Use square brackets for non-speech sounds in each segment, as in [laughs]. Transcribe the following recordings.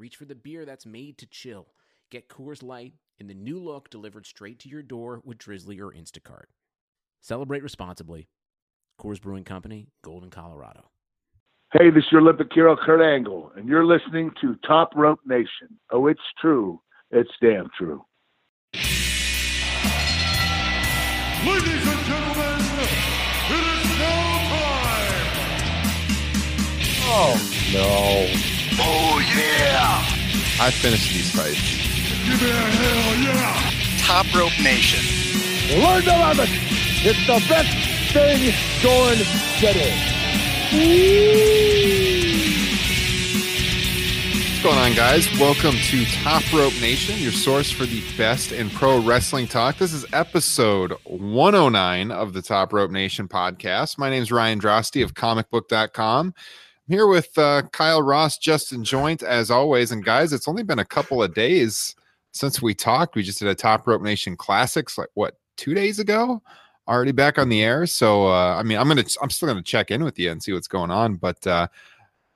reach for the beer that's made to chill. Get Coors Light in the new look delivered straight to your door with Drizzly or Instacart. Celebrate responsibly. Coors Brewing Company, Golden, Colorado. Hey, this is your Olympic hero, Kurt Angle, and you're listening to Top Rope Nation. Oh, it's true. It's damn true. Ladies and gentlemen, it is now time. Oh no! Oh yeah! I finished these fights. Give me a hell yeah! Top Rope Nation. Learn to love it. It's the best thing going today. What's going on, guys? Welcome to Top Rope Nation, your source for the best in pro wrestling talk. This is episode 109 of the Top Rope Nation podcast. My name is Ryan Droste of comicbook.com. Here with uh, Kyle Ross, Justin Joint, as always. And guys, it's only been a couple of days since we talked. We just did a Top Rope Nation Classics, like what, two days ago? Already back on the air. So, uh, I mean, I'm gonna, I'm still gonna check in with you and see what's going on. But, uh,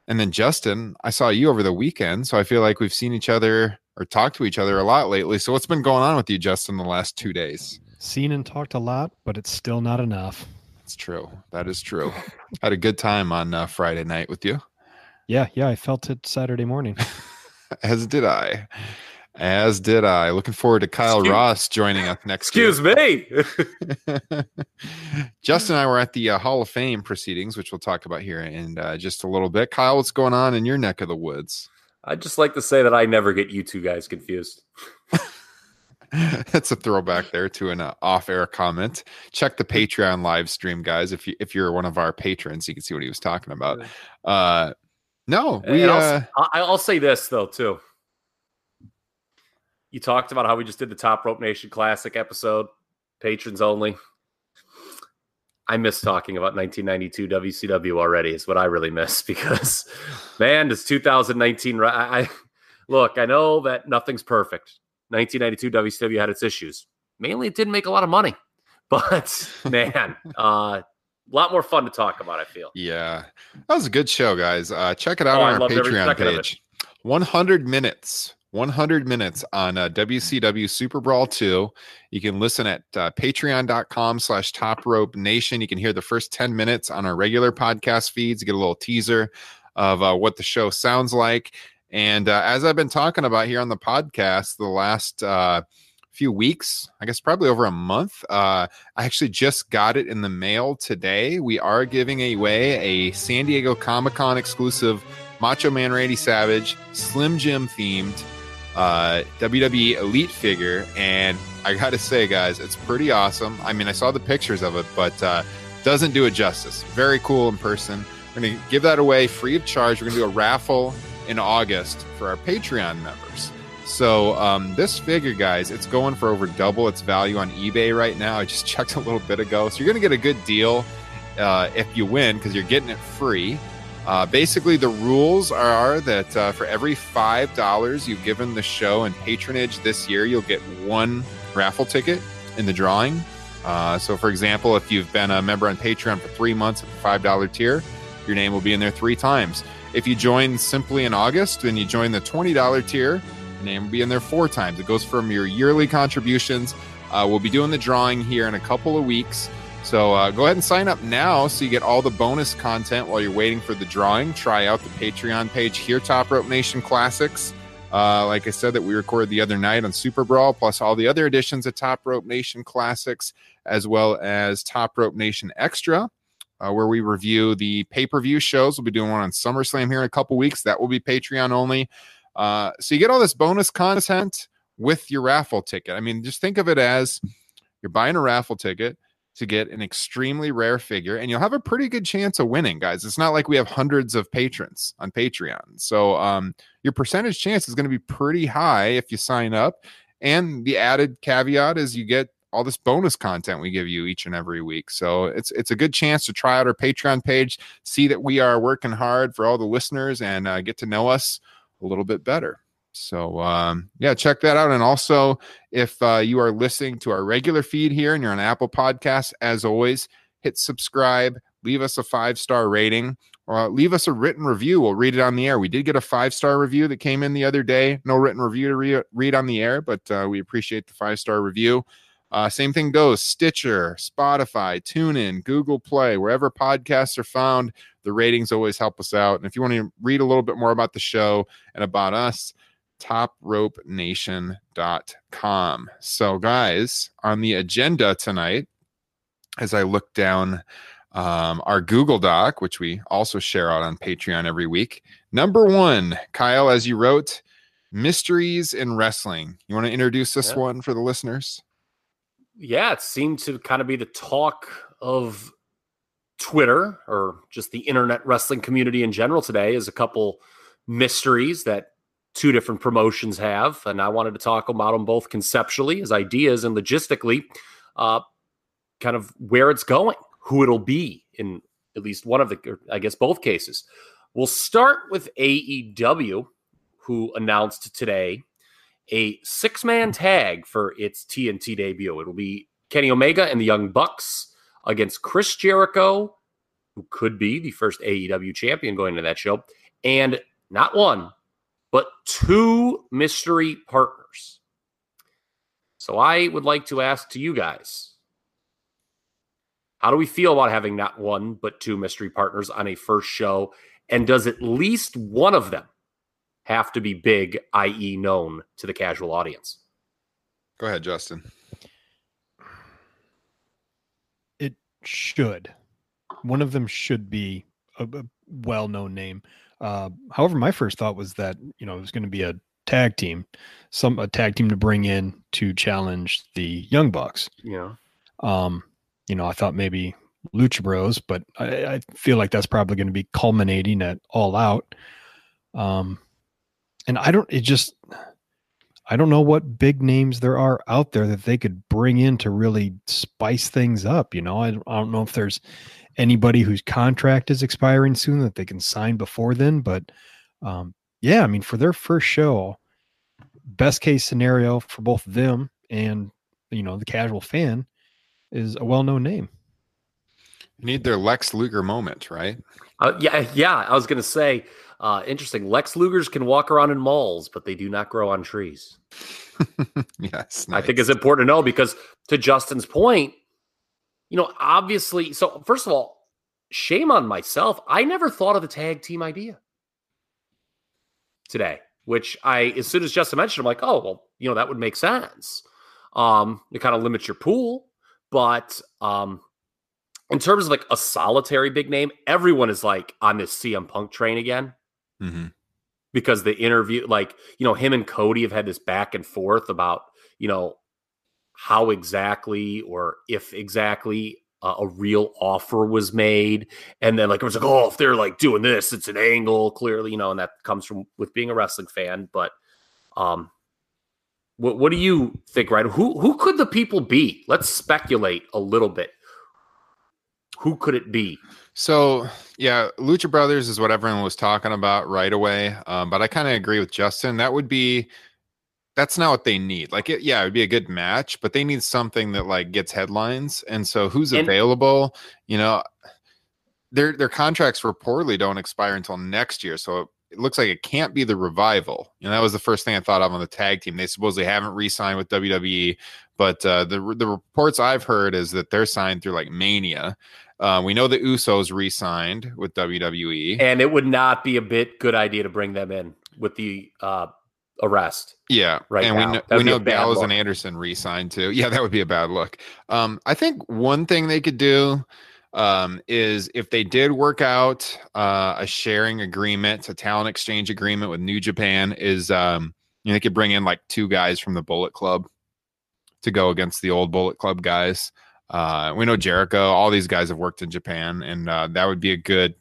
and then Justin, I saw you over the weekend, so I feel like we've seen each other or talked to each other a lot lately. So, what's been going on with you, Justin, the last two days? Seen and talked a lot, but it's still not enough. That's true. That is true. Had a good time on uh, Friday night with you, Yeah, yeah, I felt it Saturday morning. [laughs] as did I. As did I. Looking forward to Kyle Excuse- Ross joining us next Excuse me. [laughs] Justin and I were at the uh, Hall of Fame proceedings, which we'll talk about here in uh, just a little bit. Kyle, what's going on in your neck of the woods? I'd just like to say that I never get you two guys confused. [laughs] That's a throwback there to an uh, off-air comment. Check the Patreon live stream, guys. If you if you're one of our patrons, you can see what he was talking about. Uh, no, we And uh, I'll, I'll say this though too. You talked about how we just did the Top Rope Nation Classic episode, patrons only. I miss talking about 1992 WCW already. Is what I really miss [laughs] because, man, this 2019. ri- I, I look. I know that nothing's perfect. 1992 WCW had its issues. Mainly, it didn't make a lot of money, [laughs] but [laughs] man, uh, a lot more fun to talk about. I feel. Yeah, that was a good show, guys. Uh, check it out Oh, I on our Patreon second of it. page. 100 minutes, 100 minutes on uh, WCW Super Brawl 2. You can listen at uh, patreon.com slash top rope nation. You can hear the first 10 minutes on our regular podcast feeds, get a little teaser of uh, what the show sounds like. And uh, as I've been talking about here on the podcast the last uh, few weeks, I guess probably over a month, uh, I actually just got it in the mail today. We are giving away a San Diego Comic Con exclusive Macho Man Randy Savage Slim Jim themed uh, WWE Elite figure. And I got to say, guys, it's pretty awesome. I mean, I saw the pictures of it, but uh, doesn't do it justice. Very cool in person. We're going to give that away free of charge. We're going to do a raffle in August for our Patreon members. So um, this figure, guys, it's going for over double its value on eBay right now. I just [laughs] checked a little bit ago, so you're going to get a good deal uh, if you win because you're getting it free. Uh, basically, the rules are that uh, for every five dollars you've given the show and patronage this year, you'll get one raffle ticket in the drawing. Uh, so, for example, if you've been a member on Patreon for three months at the five dollar tier, your name will be in there three times. If you join simply in August, then you join the twenty dollar tier, your name will be in there four times. It goes from your yearly contributions. Uh, we'll be doing the drawing here in a couple of weeks. So uh, go ahead and sign up now so you get all the bonus content while you're waiting for the drawing. Try out the Patreon page here, Top Rope Nation Classics. Uh, like I said, that we recorded the other night on Super Brawl, plus all the other editions of Top Rope Nation Classics, as well as Top Rope Nation Extra, uh, where we review the pay per view shows. We'll be doing one on SummerSlam here in a couple weeks. That will be Patreon only. Uh, so you get all this bonus content with your raffle ticket. I mean, just think of it as you're buying a raffle ticket to get an extremely rare figure, and you'll have a pretty good chance of winning, guys. It's not like we have hundreds of patrons on Patreon. So um, your percentage chance is going to be pretty high if you sign up. And the added caveat is you get all this bonus content we give you each and every week. So it's it's a good chance to try out our Patreon page, see that we are working hard for all the listeners, and uh, get to know us a little bit better. So um, yeah, check that out. And also, if uh, you are listening to our regular feed here and you're on Apple Podcasts, as always, hit subscribe, leave us a five star rating, or leave us a written review. We'll read it on the air. We did get a five star review that came in the other day. No written review to re- read on the air, but uh, we appreciate the five star review. Uh, same thing goes Stitcher, Spotify, TuneIn, Google Play, wherever podcasts are found. The ratings always help us out. And if you want to read a little bit more about the show and about us, topropenation.com. So, guys, on the agenda tonight, as I look down um, our Google Doc, which we also share out on Patreon every week, number one, Kyle, as you wrote, mysteries in wrestling. You want to introduce this Yeah. one for the listeners? Yeah, it seemed to kind of be the talk of Twitter or just the internet wrestling community in general today is a couple mysteries that two different promotions have. And I wanted to talk about them both conceptually as ideas and logistically, uh, kind of where it's going, who it'll be in at least one of the, I guess both cases. We'll start with AEW, who announced today a six man tag for its TNT debut. It'll be Kenny Omega and the Young Bucks against Chris Jericho, who could be the first AEW champion going to that show, and not one, but two mystery partners. So I would like to ask to you guys how do we feel about having not one, but two mystery partners on a first show? And does at least one of them have to be big, i.e., known to the casual audience. Go ahead, Justin. It should. One of them should be a, a well-known name. Uh, however, my first thought was that you know it was going to be a tag team, some a tag team to bring in to challenge the Young Bucks. Yeah. Um, you know, I thought maybe Lucha Bros, but I, I feel like that's probably going to be culminating at All Out. Um, and I don't. It just. I don't know what big names there are out there that they could bring in to really spice things up. You know, I, don't- I don't know if there's anybody whose contract is expiring soon that they can sign before then. But um, yeah, I mean, for their first show, best case scenario for both them and you know the casual fan is a well-known name. You need their Lex Luger moment, right? Uh, yeah. Yeah. I was going to say, uh, interesting. Lex Lugers can walk around in malls, but they do not grow on trees. [laughs] yes. I think it's important to know because, to Justin's point, you know, obviously, so first of all, shame on myself. I never thought of the tag team idea today, which I, as soon as Justin mentioned, I'm like, oh, well, you know, that would make sense. Um, it kind of limits your pool, but um, in terms of like a solitary big name, everyone is like on this CM Punk train again Mhm. because the interview, like, you know, him and Cody have had this back and forth about, you know, how exactly or if exactly uh, a real offer was made. And then, like, it was like, oh, if they're like doing this, it's an angle, clearly, you know, and that comes from with being a wrestling fan. But, um, what, what do you think, right? Who who could the people be? Let's speculate a little bit. Who could it be? So yeah, Lucha Brothers is what everyone was talking about right away. Um, but I kind of agree with Justin. That would be that's not what they need. Like it, yeah, it would be a good match, but they need something that like gets headlines. And so who's And- available? You know, their their contracts reportedly don't expire until next year. So it looks like it can't be the revival. And that was the first thing I thought of on the tag team. They supposedly haven't re-signed with WWE, but uh, the the reports I've heard is that they're signed through like Mania. Uh, we know the Usos re-signed with WWE. And it would not be a bit good idea to bring them in with the uh arrest. Yeah, right and now. we know, That'd we know Gallows look. and Anderson re-signed too. Yeah, that would be a bad look. Um, I think one thing they could do um, is if they did work out uh, a sharing agreement, a talent exchange agreement with New Japan, is um, you know they could bring in like two guys from the Bullet Club to go against the old Bullet Club guys. Uh, we know Jericho. All these guys have worked in Japan, and uh, that would be a good,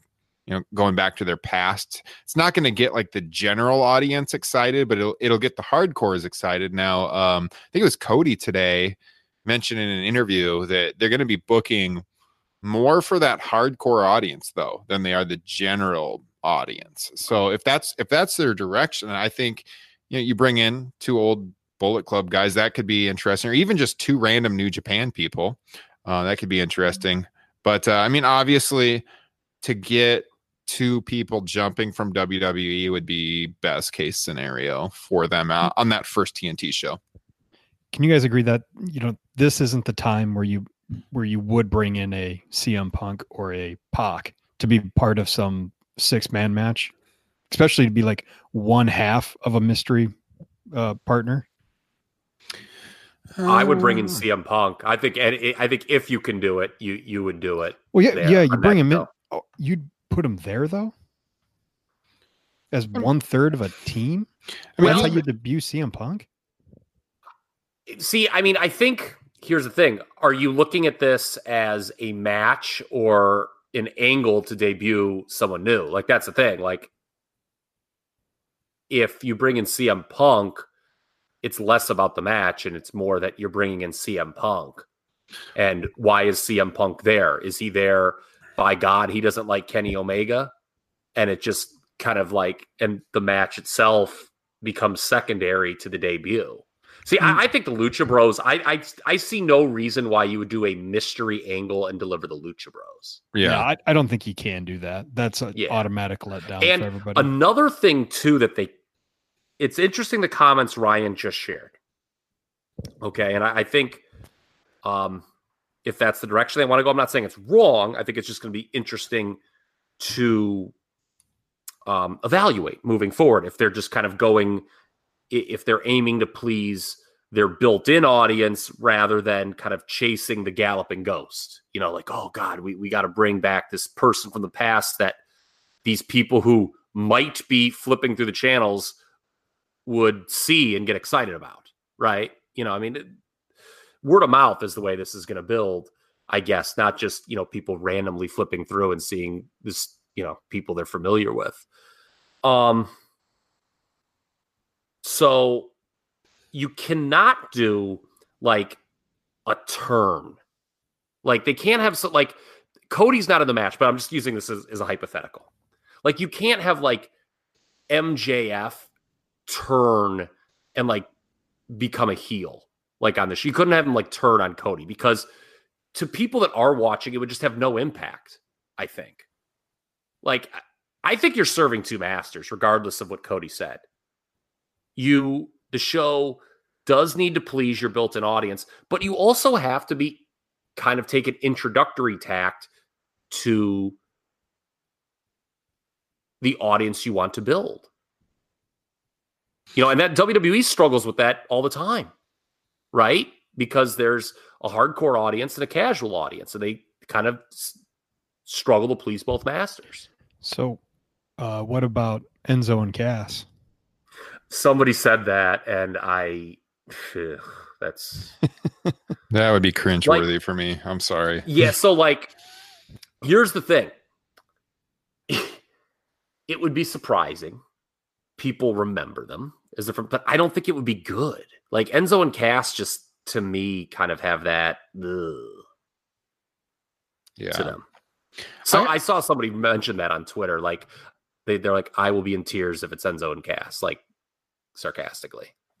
you know, going back to their past. It's not going to get like the general audience excited, but it'll it'll get the hardcores excited. Now, um, I think it was Cody today mentioned in an interview that they're going to be booking more for that hardcore audience though than they are the general audience. So if that's if that's their direction, I think you know you bring in two old Bullet Club guys that could be interesting, or even just two random New Japan people uh, that could be interesting. But uh, I mean, obviously, to get two people jumping from WWE would be best case scenario for them on that first TNT show. Can you guys agree that you know this isn't the time where you where you would bring in a CM Punk or a Pac to be part of some six man match, especially to be like one half of a mystery uh, partner? I would bring in Um, CM Punk. I think, and I think if you can do it, you you would do it. Well, yeah, there yeah, you bring him in. Oh, you'd put him there though, as one third of a team. I mean, That's how even- you debut CM Punk. See, I mean, I think here's the thing: Are you looking at this as a match or an angle to debut someone new? Like that's the thing. Like if you bring in CM Punk, it's less about the match and it's more that you're bringing in CM Punk. And why is CM Punk there? Is he there by God? He doesn't like Kenny Omega, and it just kind of like, and the match itself becomes secondary to the debut. See, I, hmm. I think the Lucha Bros. I, I I see no reason why you would do a mystery angle and deliver the Lucha Bros. yeah. I, I don't think he can do that. That's an Yeah. automatic letdown And for everybody. Another thing too that they, it's interesting the comments Ryan just shared. Okay, and I, I think, um, if that's the direction they want to go, I'm not saying it's wrong. I think it's just going to be interesting to um, evaluate moving forward if they're just kind of going, if they're aiming to please their built-in audience rather than kind of chasing the galloping ghost. You know, like oh god, we we got to bring back this person from the past that these people who might be flipping through the channels would see and get excited about, right? You know, I mean, it- word of mouth is the way this is going to build, I guess, not just, you know, people randomly flipping through and seeing this, you know, people they're familiar with. Um so you cannot do like a turn. Like they can't have so like Cody's not in the match, but I'm just using this as, as a hypothetical. Like you can't have like MJF turn and like become a heel like on this. You couldn't have him like turn on Cody because to people that are watching, it would just have no impact. I think. Like I- think you're serving two masters, regardless of what Cody said. You the show does need to please your built-in audience, but you also have to be kind of take an introductory tact to the audience you want to build. You know, and that WWE struggles with that all the time, right? Because there's a hardcore audience and a casual audience, and they kind of s- struggle to please both masters. so, uh, what about Enzo and Cass? Somebody said that, and I, phew, that's [laughs] That would be cringe cringeworthy for me. I'm sorry. Yeah, so [laughs] like here's the thing. It would be surprising. People remember them as different, but I don't think it would be good. Like Enzo and Cass just to me kind of have that ugh, Yeah. to them. So I- I, saw somebody mention that on Twitter. Like they, they're like, I will be in tears if it's Enzo and Cass, like sarcastically. [laughs]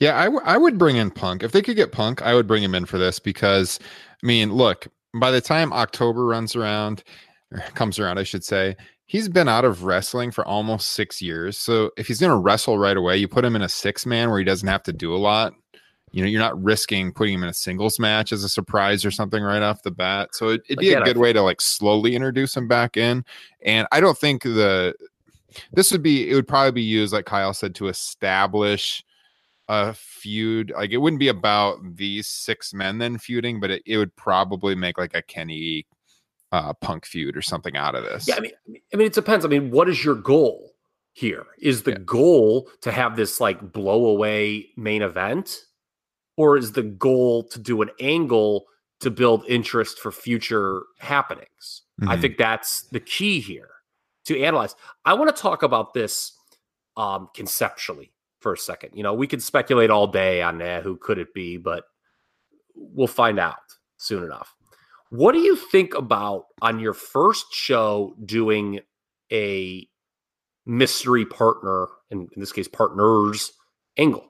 yeah, I, w- I would bring in Punk. If they could get Punk, I would bring him in for this because, I mean, look, by the time October runs around, or comes around, I should say, he's been out of wrestling for almost six years. So if he's going to wrestle right away, you put him in a six man where he doesn't have to do a lot. You know, you're not risking putting him in a singles match as a surprise or something right off the bat. So it, it'd be Again, a good way to like slowly introduce him back in. And I don't think the This would be it would probably be used like Kyle said to establish a feud. Like it wouldn't be about these six men then feuding, but it, it would probably make like a Kenny uh, Punk feud or something out of this. Yeah, I mean, I mean, it depends. I mean, what is your goal here? Is the Yeah. goal to have this like blow away main event, or is the goal to do an angle to build interest for future happenings? I Mhm. think that's the key here to analyze. I want to talk about this um, conceptually for a second. You know, we could speculate all day on eh, who could it be, but we'll find out soon enough. What do you think about on your first show doing a mystery partner, and in this case, partners angle?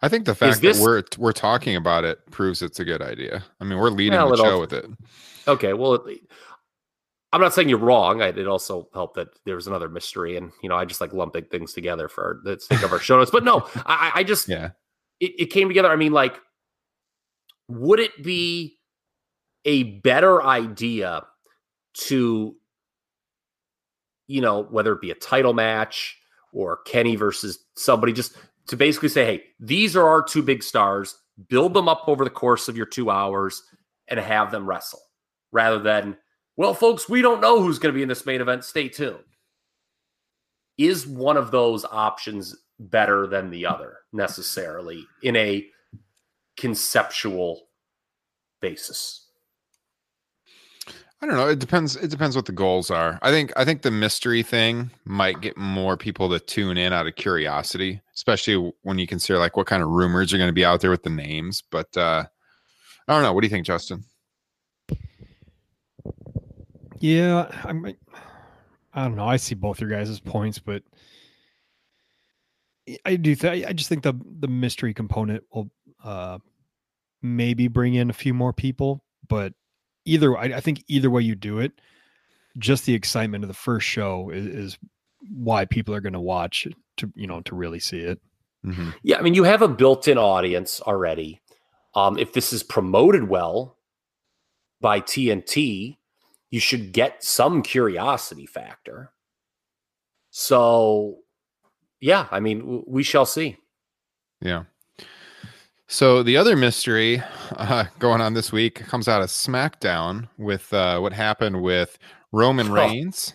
I think the fact this- that we're we're talking about it proves it's a good idea. I mean, we're leading Well, the show also- with it. Okay, well, it, I'm not saying you're wrong. I, it also helped that there was another mystery, and you know, I just like lumping things together for the sake of our show notes. But no, I, I I just Yeah. it, it came together. I mean, like, would it be a better idea to, you know, whether it be a title match or Kenny versus somebody, just to basically say, hey, these are our two big stars, build them up over the course of your two hours and have them wrestle rather than, well, folks, we don't know who's going to be in this main event. Stay tuned. Is one of those options better than the other necessarily in a conceptual basis? I don't know. It depends. It depends what the goals are. I think. I think the mystery thing might get more people to tune in out of curiosity, especially when you consider like what kind of rumors are going to be out there with the names. But uh I don't know. What do you think, Justin? Yeah, I. I don't know. I see both your guys' points, but I- I do. Th- I just think the the mystery component will uh, maybe bring in a few more people, but either I, I think either way you do it, just the excitement of the first show is, is why people are going to watch to you know to really see it. Mhm. Yeah, I mean, you have a built-in audience already. Um, if this is promoted well by TNT, you should get some curiosity factor. So, yeah, I mean, w- we shall see. Yeah. So the other mystery uh, [laughs] going on this week comes out of SmackDown with uh, what happened with Roman Oh. Reigns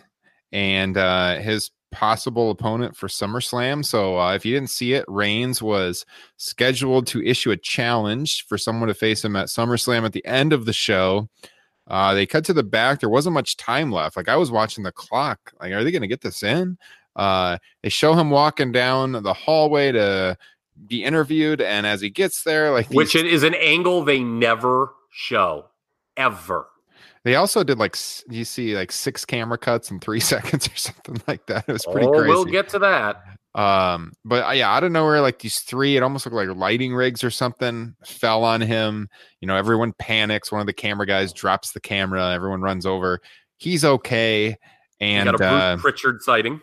and uh, his possible opponent for SummerSlam. So uh, if you didn't see it, Reigns was scheduled to issue a challenge for someone to face him at SummerSlam at the end of the show. Uh, they cut to the back. There wasn't much time left. Like I was watching the clock. Like, are they going to get this in? Uh, they show him walking down the hallway to be interviewed, and as he gets there, like Which is an angle they never show, ever. they also did like you see like six camera cuts in three [laughs] seconds or something like that. It was pretty oh, crazy. we'll get to that. Um, but uh, yeah, out of nowhere, like these three, it almost looked like lighting rigs or something fell on him. You know, everyone panics. One of the camera guys drops the camera. Everyone runs over. He's okay. And got a Bruce uh, Pritchard sighting.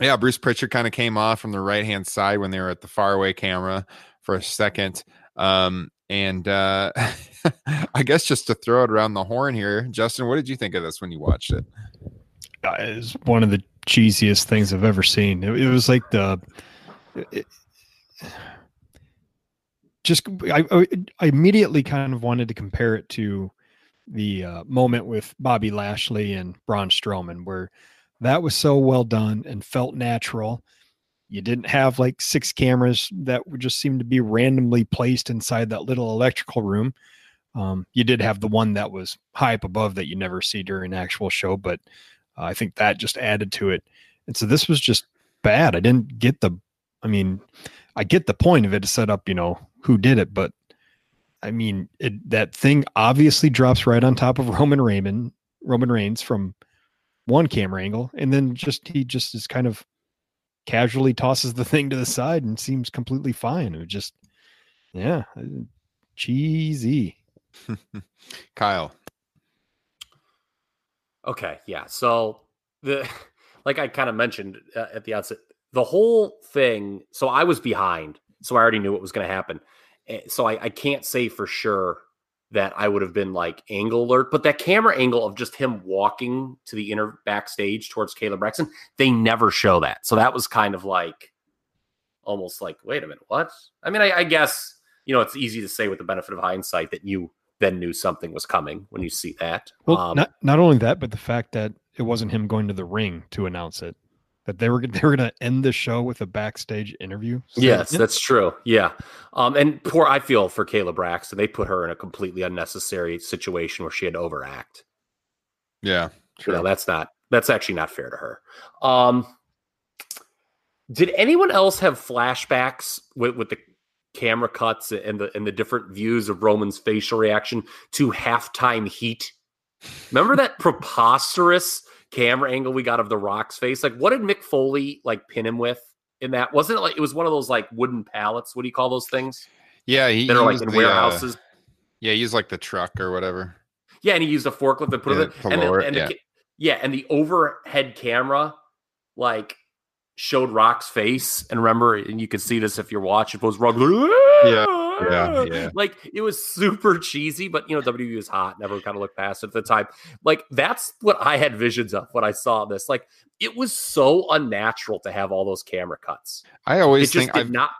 Yeah, Bruce Pritchard kind of came off from the right hand side when they were at the faraway camera for a second. Um, and uh, [laughs] I guess just to throw it around the horn here, Justin, what did you think of this when you watched it? Uh, It's one of the cheesiest things I've ever seen. It, it was like the. it- just I, I immediately kind of wanted to compare it to the uh, moment with Bobby Lashley and Braun Strowman, where that was so well done and felt natural. You didn't have like six cameras that would just seem to be randomly placed inside that little electrical room. Um, you did have the one that was high up above that you never see during an actual show, but uh, I think that just added to it. And so this was just bad. I didn't get the, I mean, I get the point of it to set up, you know, who did it, but I mean, it, that thing obviously drops right on top of [laughs] Roman Raymond, Roman Reigns from one camera angle, and then just he just is kind of casually tosses the thing to the side and seems completely fine. It was just, yeah, uh, cheesy. [laughs] Kyle. Okay, yeah. So the [laughs] like I kind of mentioned uh, at the outset, the whole thing. So I was behind, so I already knew what was going to happen. Eh, So I, I can't say for sure that I would have been like angle alert, but that camera angle of just him walking to the inner backstage towards Kayla Braxton, they never show that. So that was kind of like almost like, wait a minute, what? I mean, I, I guess you know it's easy to say with the benefit of hindsight that you then knew something was coming when you see that. Well, Um, not not only that, but the fact that it wasn't him going to the ring to announce it. That they were [laughs] they were going to end the show with a backstage interview. Yes, that's true. Yeah. Um, and poor, I feel for Kayla Braxton. They put her in a completely unnecessary situation where she had to overact. Yeah. You know, that's not, that's actually not fair to her. Um, did anyone else have flashbacks with, with the camera cuts and the, and the different views of Roman's facial reaction to halftime heat? Remember that preposterous camera angle we got of the Rock's face? Like, what did Mick Foley like pin him with? in that wasn't it like it was one of those like wooden pallets what do you call those things Yeah. He, that are like in the, uh, warehouses yeah. He used like the truck or whatever. yeah and he used a forklift to put Yeah, it in and, the, and yeah. the, yeah and the overhead camera like showed rock's face and remember and you could see this if you're watching it was rock Yeah, yeah, [laughs] yeah. like it was super cheesy but you know wwe was hot never kind of looked past it at the time like that's what i had visions of when i saw this like it was so unnatural to have all those camera cuts I always it just think did I've, not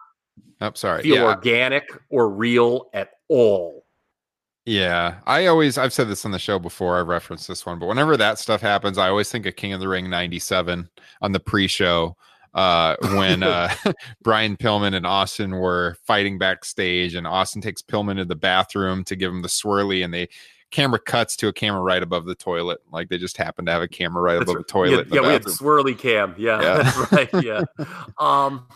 I'm sorry. feel Yeah. organic or real at all. Yeah, I always I've said this on the show before. I've referenced this one, but whenever that stuff happens, I always think of King of the Ring '97 on the pre-show uh, [laughs] when uh, [laughs] Brian Pillman and Austin were fighting backstage, and Austin takes Pillman to the bathroom to give him the swirly, and they camera cuts to a camera right above the toilet, like they just happen to have a camera right That's above right. the toilet. Yeah, the yeah we had swirly cam. Yeah, Yeah. that's [laughs] right. Yeah. um,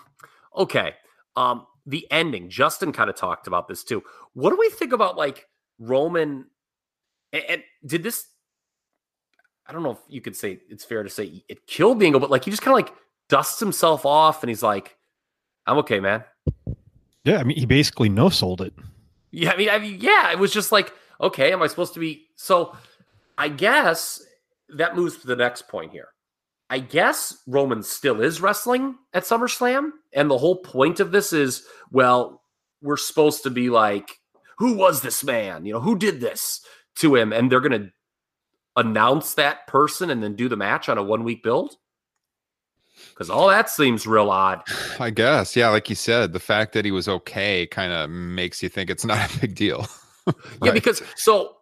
okay. Um, the ending. Justin kind of talked about this too. What do we think about like Roman? And, and did this? I don't know if you could say it's fair to say it killed the angle, but like he just kind of like dusts himself off, and he's like, "I'm okay, man." Yeah, I mean, he basically no sold it. Yeah, I mean, I mean, yeah, it was just like, okay, am I supposed to be? So, I guess that moves to the next point here. I guess Roman still is wrestling at SummerSlam, and the whole point of this is, well, we're supposed to be like, who was this man? You know, who did this to him? And they're going to announce that person and then do the match on a one week build. Because all that seems real odd. I guess, yeah, like you said, the fact that he was okay kind of makes you think it's not a big deal. [laughs] Yeah, because so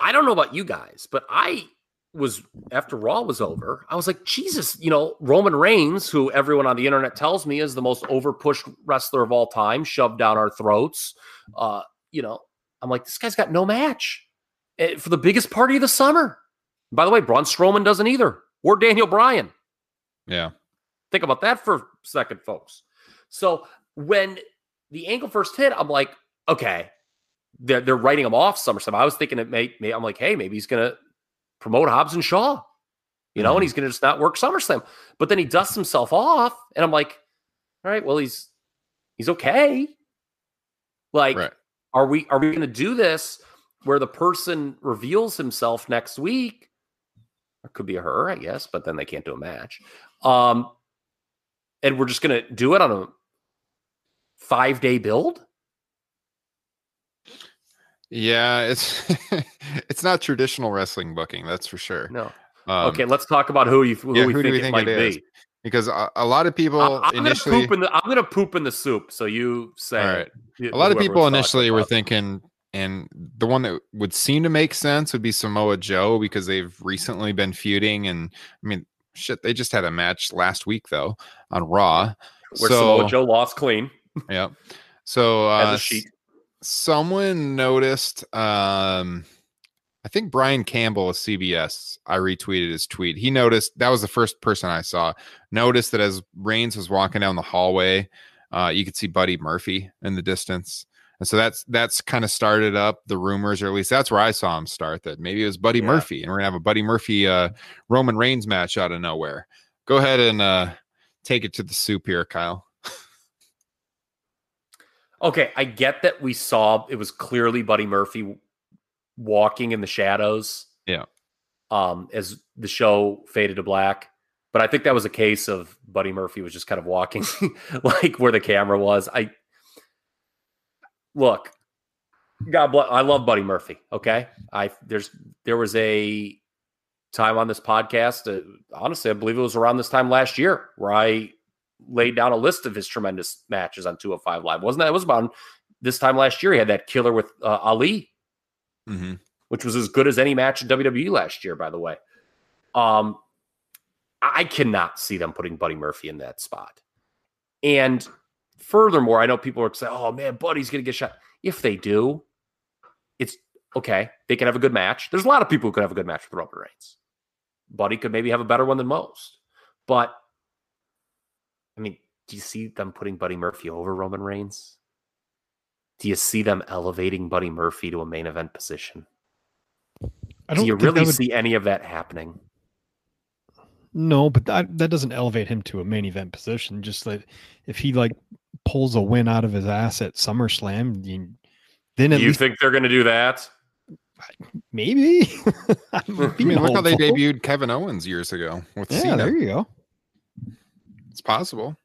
I don't know about you guys, but I was after Raw was over, I was like, Jesus, you know, Roman Reigns, who everyone on the internet tells me is the most overpushed wrestler of all time, shoved down our throats. Uh, you know, I'm like, this guy's got no match eh, for the biggest party of the summer. By the way, Braun Strowman doesn't either, or Daniel Bryan. yeah. Think about that for a second, folks. So when the angle first hit, I'm like, okay, they're, they're writing him off SummerSlam. I was thinking it may, may I'm like, hey, maybe he's going to promote Hobbs and Shaw, you know, and he's going to just not work SummerSlam. But then he dusts himself off, and I'm like, all right, well, he's he's okay. Like, Right. are we are we going to do this where the person reveals himself next week? It could be a her, I guess, but then they can't do a match. Um, and we're just going to do it on a five day build. Yeah, it's [laughs] it's not traditional wrestling booking, that's for sure. No. Um, okay, let's talk about who you who, yeah, we, who think we it think might it is? be. because a, a lot of people I- I'm gonna initially, poop in the I'm gonna poop in the soup. So you say. all right, a lot of people initially were thinking, and the one that would seem to make sense would be Samoa Joe because they've recently been feuding, and I mean, shit, they just had a match last week though on Raw. where so Samoa Joe lost clean. Yeah, so uh, as a s- sheet. someone noticed um i think brian campbell of cbs i retweeted his tweet. He noticed that was the first person i saw noticed that as reigns was walking down the hallway uh you could see buddy murphy in the distance and so that's that's kind of started up the rumors or at least that's where i saw him start that maybe it was buddy Yeah. murphy and we're gonna have a buddy murphy uh roman reigns match out of nowhere go ahead and uh take it to the soup here kyle Okay, I get that we saw it was clearly Buddy Murphy walking in the shadows. Yeah. Um, as the show faded to black. But I think that was a case of Buddy Murphy was just kind of walking [laughs] like where the camera was. I look, God bless. I love Buddy Murphy. Okay, I there's there was a time on this podcast. Uh, honestly, I believe it was around this time last year where I laid down a list of his tremendous matches on 205 Live. Wasn't that? It was about this time last year. He had that killer with uh, Ali, hmm which was as good as any match in WWE last year. By the way, um, I cannot see them putting Buddy Murphy in that spot. And furthermore, I know people are saying, "Oh man, Buddy's going to get shot." If they do, it's okay. They can have a good match. There's a lot of people who could have a good match with Roman Reigns. Buddy could maybe have a better one than most. But I mean, do you see them putting Buddy Murphy over Roman Reigns? Do you see them elevating Buddy Murphy to a main event position? I Do don't you really would- see any of that happening? No, but that that doesn't elevate him to a main event position. Just that if he like pulls a win out of his ass at SummerSlam, you, then at Do you least think they're going to do that? maybe. I'm [laughs] I being mean, look how they debuted Kevin Owens years ago with Yeah, Cena. there you go. It's possible.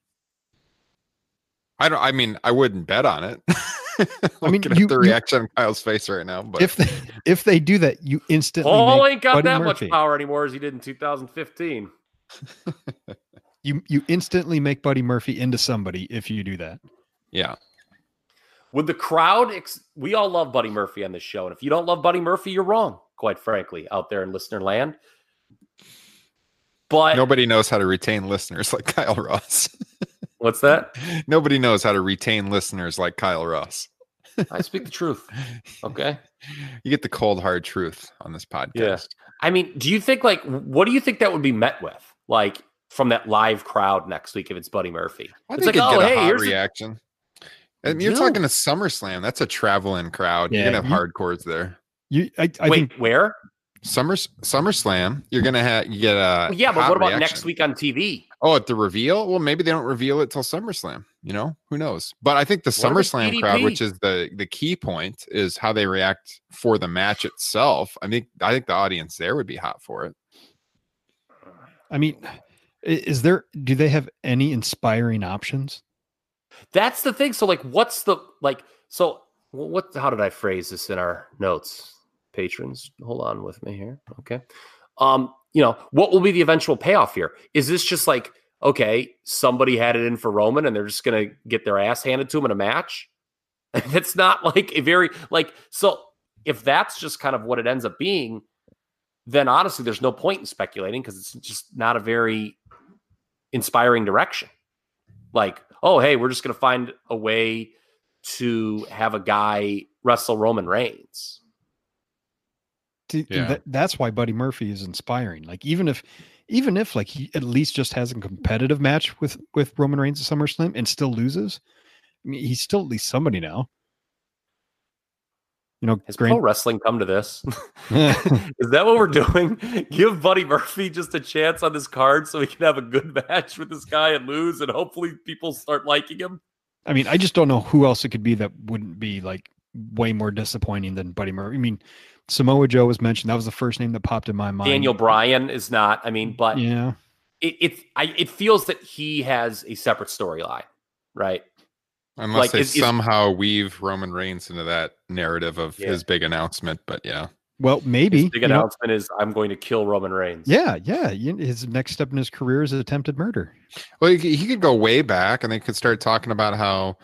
I don't. I mean, I wouldn't bet on it. [laughs] I mean, mean, you- the you- reaction on Kyle's face right now, but If they, if they do that, you instantly Paul make ain't got Buddy that Murphy. much power anymore as he did in 2015. [laughs] You you instantly make Buddy Murphy into somebody if you do that. yeah, Would the crowd? Ex- we all love Buddy Murphy on this show, and if you don't love Buddy Murphy, you're wrong. Quite frankly, out there in listener land. But nobody knows how to retain listeners like Kyle Ross. [laughs] what's that? nobody knows how to retain listeners like Kyle Ross. I speak the truth. Okay. You get the cold hard truth on this podcast. Yeah. I mean, do you think like what do you think that would be met with? Like from that live crowd next week if it's Buddy Murphy? I it's think like, it'd oh, get a hey, hot here's a- reaction. And you're do. talking to SummerSlam. That's a traveling crowd. Yeah, you're gonna have you- hardcores there. You I, I Wait, think where? Summer SummerSlam. You're gonna have you get a Well, yeah, but what about reaction. next week on TV? Oh, at the reveal? Well, maybe they don't reveal it till SummerSlam. You know, who knows? But I think the What if SummerSlam crowd, which is the the key point, is how they react for the match itself. I think I think the audience there would be hot for it. I mean i- is there do they have any inspiring options? That's the thing. So, like, what's the like? So, what? How did I phrase this in our notes, patrons? Hold on with me here. Okay. Um, you know, what will be the eventual payoff here? Is this just like, okay, somebody had it in for Roman, and they're just gonna get their ass handed to him in a match? [laughs] That's not like a very like. So, if that's just kind of what it ends up being, then honestly, there's no point in speculating because it's just not a very inspiring direction. Like, oh, hey, we're just going to find a way to have a guy wrestle Roman Reigns. Yeah. that- that's why Buddy Murphy is inspiring. Like even if even if like he at least just has a competitive match with with Roman Reigns at SummerSlam and still loses, I mean he's still at least somebody now. You know, Has pro wrestling come to this? [laughs] [laughs] Is that what we're doing? Give Buddy Murphy just a chance on this card so he can have a good [laughs] match with this guy and lose, and hopefully people start liking him. I mean, I just don't know who else it could be that wouldn't be like way more disappointing than Buddy Murphy. I mean, Samoa Joe was mentioned. That was the first name that popped in my mind. Daniel Bryan is not. I mean, but Yeah. it it, I, it feels that he has a separate storyline, right? Unless Like, they is- is- somehow weave Roman Reigns into that narrative of Yeah. his big announcement. But yeah, Well, maybe. His big you know, announcement is I'm going to kill Roman Reigns. yeah, yeah. His next step in his career is attempted murder. well, he, could- he could go way back, and they could start talking about how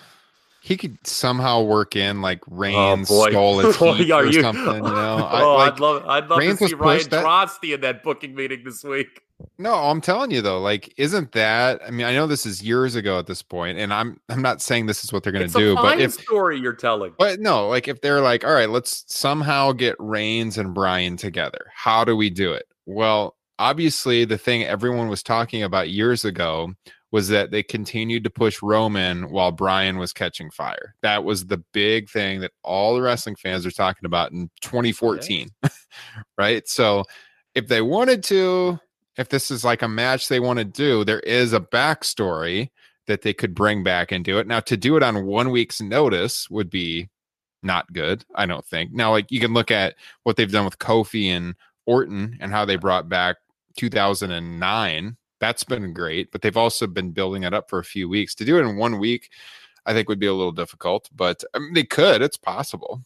he could somehow work in like oh, Reigns Oh, stole his [laughs] Boy, heat are or you- something. You know, [laughs] I, oh, like, I'd love, I'd love Reigns to see Ryan pushed that- in that booking meeting this week. No, I'm telling you though, like, isn't that? I mean, I know this is years ago at this point, and I'm I'm not saying this is what they're going to do, a but if story you're telling. but no, like if they're like, all right, let's somehow get Reigns and Brian together. How do we do it? Well, obviously, the thing everyone was talking about years ago was that they continued to push Roman while Brian was catching fire. That was the big thing that all the wrestling fans are talking about in 2014. [laughs] right? So if they wanted to, if this is like a match they want to do, there is a backstory that they could bring back and do it. Now, to do it on one week's notice would be not good, I don't think. Now, like you can look at what they've done with Kofi and Orton and how they brought back 2009. That's been great, but they've also been building it up for a few weeks. To do it in one week, I think would be a little difficult, but I mean, they could. It's possible.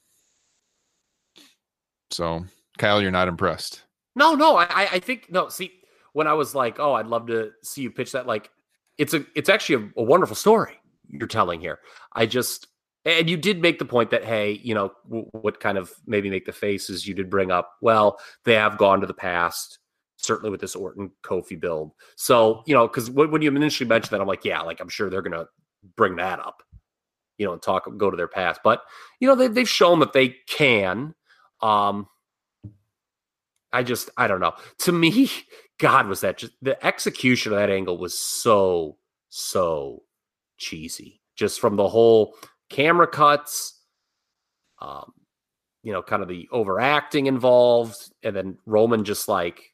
So, Kyle, you're not impressed. No, no, I, I think no. See, when I was like, oh, I'd love to see you pitch that. Like, it's a, it's actually a, a wonderful story you're telling here. I just, and you did make the point that hey, you know, w- what kind of maybe make the faces you did bring up. Well, they have gone to the past, certainly with this Orton Kofi build. So you know, because when, you initially mentioned that, I'm like, yeah, like I'm sure they're gonna bring that up, you know, and talk, go to their past. But you know, they, they've shown that they can. Um, I just, I don't know. To me, [laughs] God, was that just the execution of that angle was so, so cheesy. Just from the whole camera cuts, um, you know, kind of the overacting involved, and then Roman just like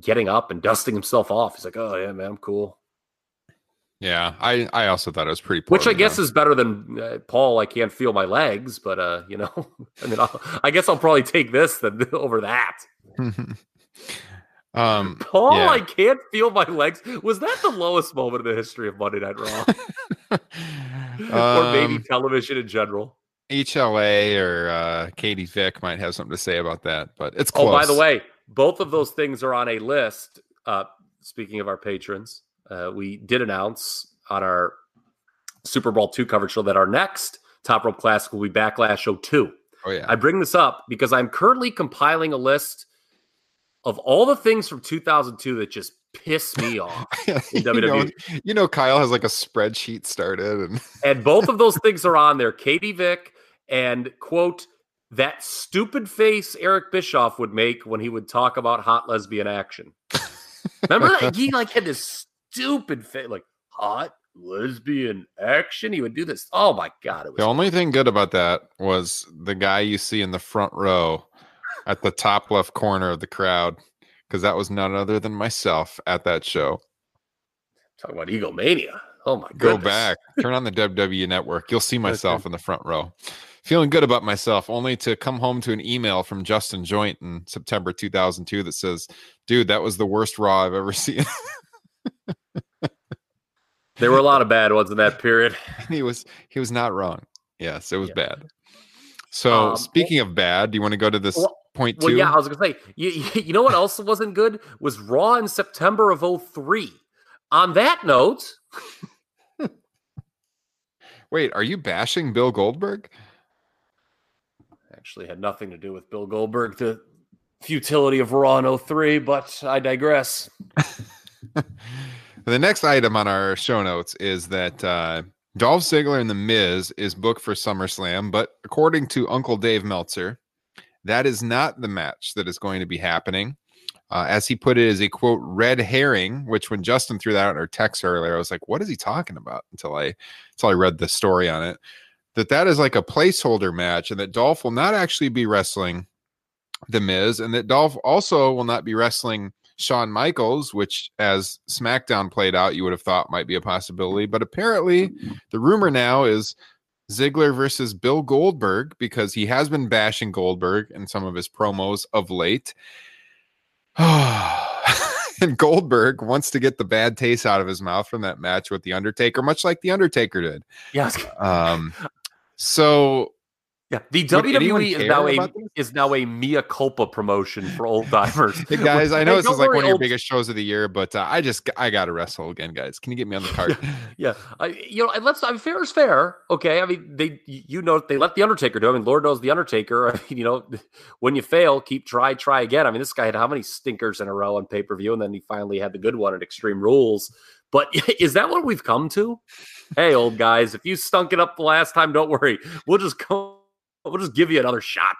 getting up and [laughs] dusting himself off. He's like, "Oh yeah, man, I'm cool." Yeah, I I also thought it was pretty. Which I guess is better than uh, Paul. I can't feel my legs, but uh, you know, [laughs] I mean, I'll, I guess I'll probably take this than [laughs] over that. Um, [laughs] Paul, Yeah. I can't feel my legs. Was that the lowest moment in the history of Monday Night Raw, [laughs] [laughs] or maybe um, television in general? HLA or uh, Katie Vick might have something to say about that, but it's close. Oh, by the way, both of those things are on a list. Uh, speaking of our patrons, uh, we did announce on our Super Bowl two coverage show that our next Top Rope Classic will be Backlash Show two. oh yeah, I bring this up because I'm currently compiling a list of all the things from 2002 that just piss me [laughs] off. [laughs] you, know, WWE. you know, Kyle has like a spreadsheet started, and [laughs] And both of those things are on there. Katie Vick and quote that stupid face Eric Bischoff would make when he would talk about hot lesbian action. Remember that he like had this stupid face, like hot lesbian action. He would do this. Oh my god, it the only thing good about that was the guy you see in the front row at the top left corner of the crowd, because that was none other than myself at that show. talking about egomania. Oh my god. Go back, turn on the [laughs] WWE network. You'll see myself in the front row. Feeling good about myself, only to come home to an email from Justin Joint in September 2002 that says, Dude, that was the worst Raw I've ever [laughs] seen. There were a lot of bad ones in that period. [laughs] he was he was not wrong. Yes, it was Yeah. bad. So Um, speaking of bad, do you want to go to this Well- point Well, two? yeah, I was gonna say, you, [laughs] you know what else wasn't good was Raw in September of 03. On that note, [laughs] Wait, are you bashing Bill Goldberg? actually had nothing to do with Bill Goldberg, the futility of Raw in 03, but I digress. [laughs] The next item on our show notes is that uh, Dolph Ziggler and The Miz is booked for SummerSlam, but according to Uncle Dave Meltzer, that is not the match that is going to be happening. Uh, as he put it, is a quote red herring. Which when Justin threw that out in our text earlier, I was like, "What is he talking about?" Until I until I read the story on it. That that is like a placeholder match, and that Dolph will not actually be wrestling The Miz, and that Dolph also will not be wrestling Shawn Michaels, which as SmackDown played out, you would have thought might be a possibility. But apparently, the rumor now is Ziggler versus Bill Goldberg because he has been bashing Goldberg in some of his promos of late. [sighs] and Goldberg wants to get the bad taste out of his mouth from that match with The Undertaker, much like The Undertaker did. Yes. Um, so Yeah. The Would WWE is now a is now a Mia culpa promotion for old timers. [laughs] Hey guys, I know Hey, this is like one of your old- biggest shows of the year, but uh, I just I got to wrestle again, guys. Can you get me on the card? Yeah, I, you know, and let's. I mean, fair is fair. Okay, I mean, they, you know, they let the Undertaker do. I mean, Lord knows the Undertaker. [laughs] I mean, you know, [laughs] when you fail, keep try, try again. I mean, this guy had how many stinkers in a row on pay per view, and then he finally had the good one at Extreme Rules. But is that what we've come to? Hey, old guys, if you stunk it up the last time, don't worry. We'll just go. We'll just give you another shot.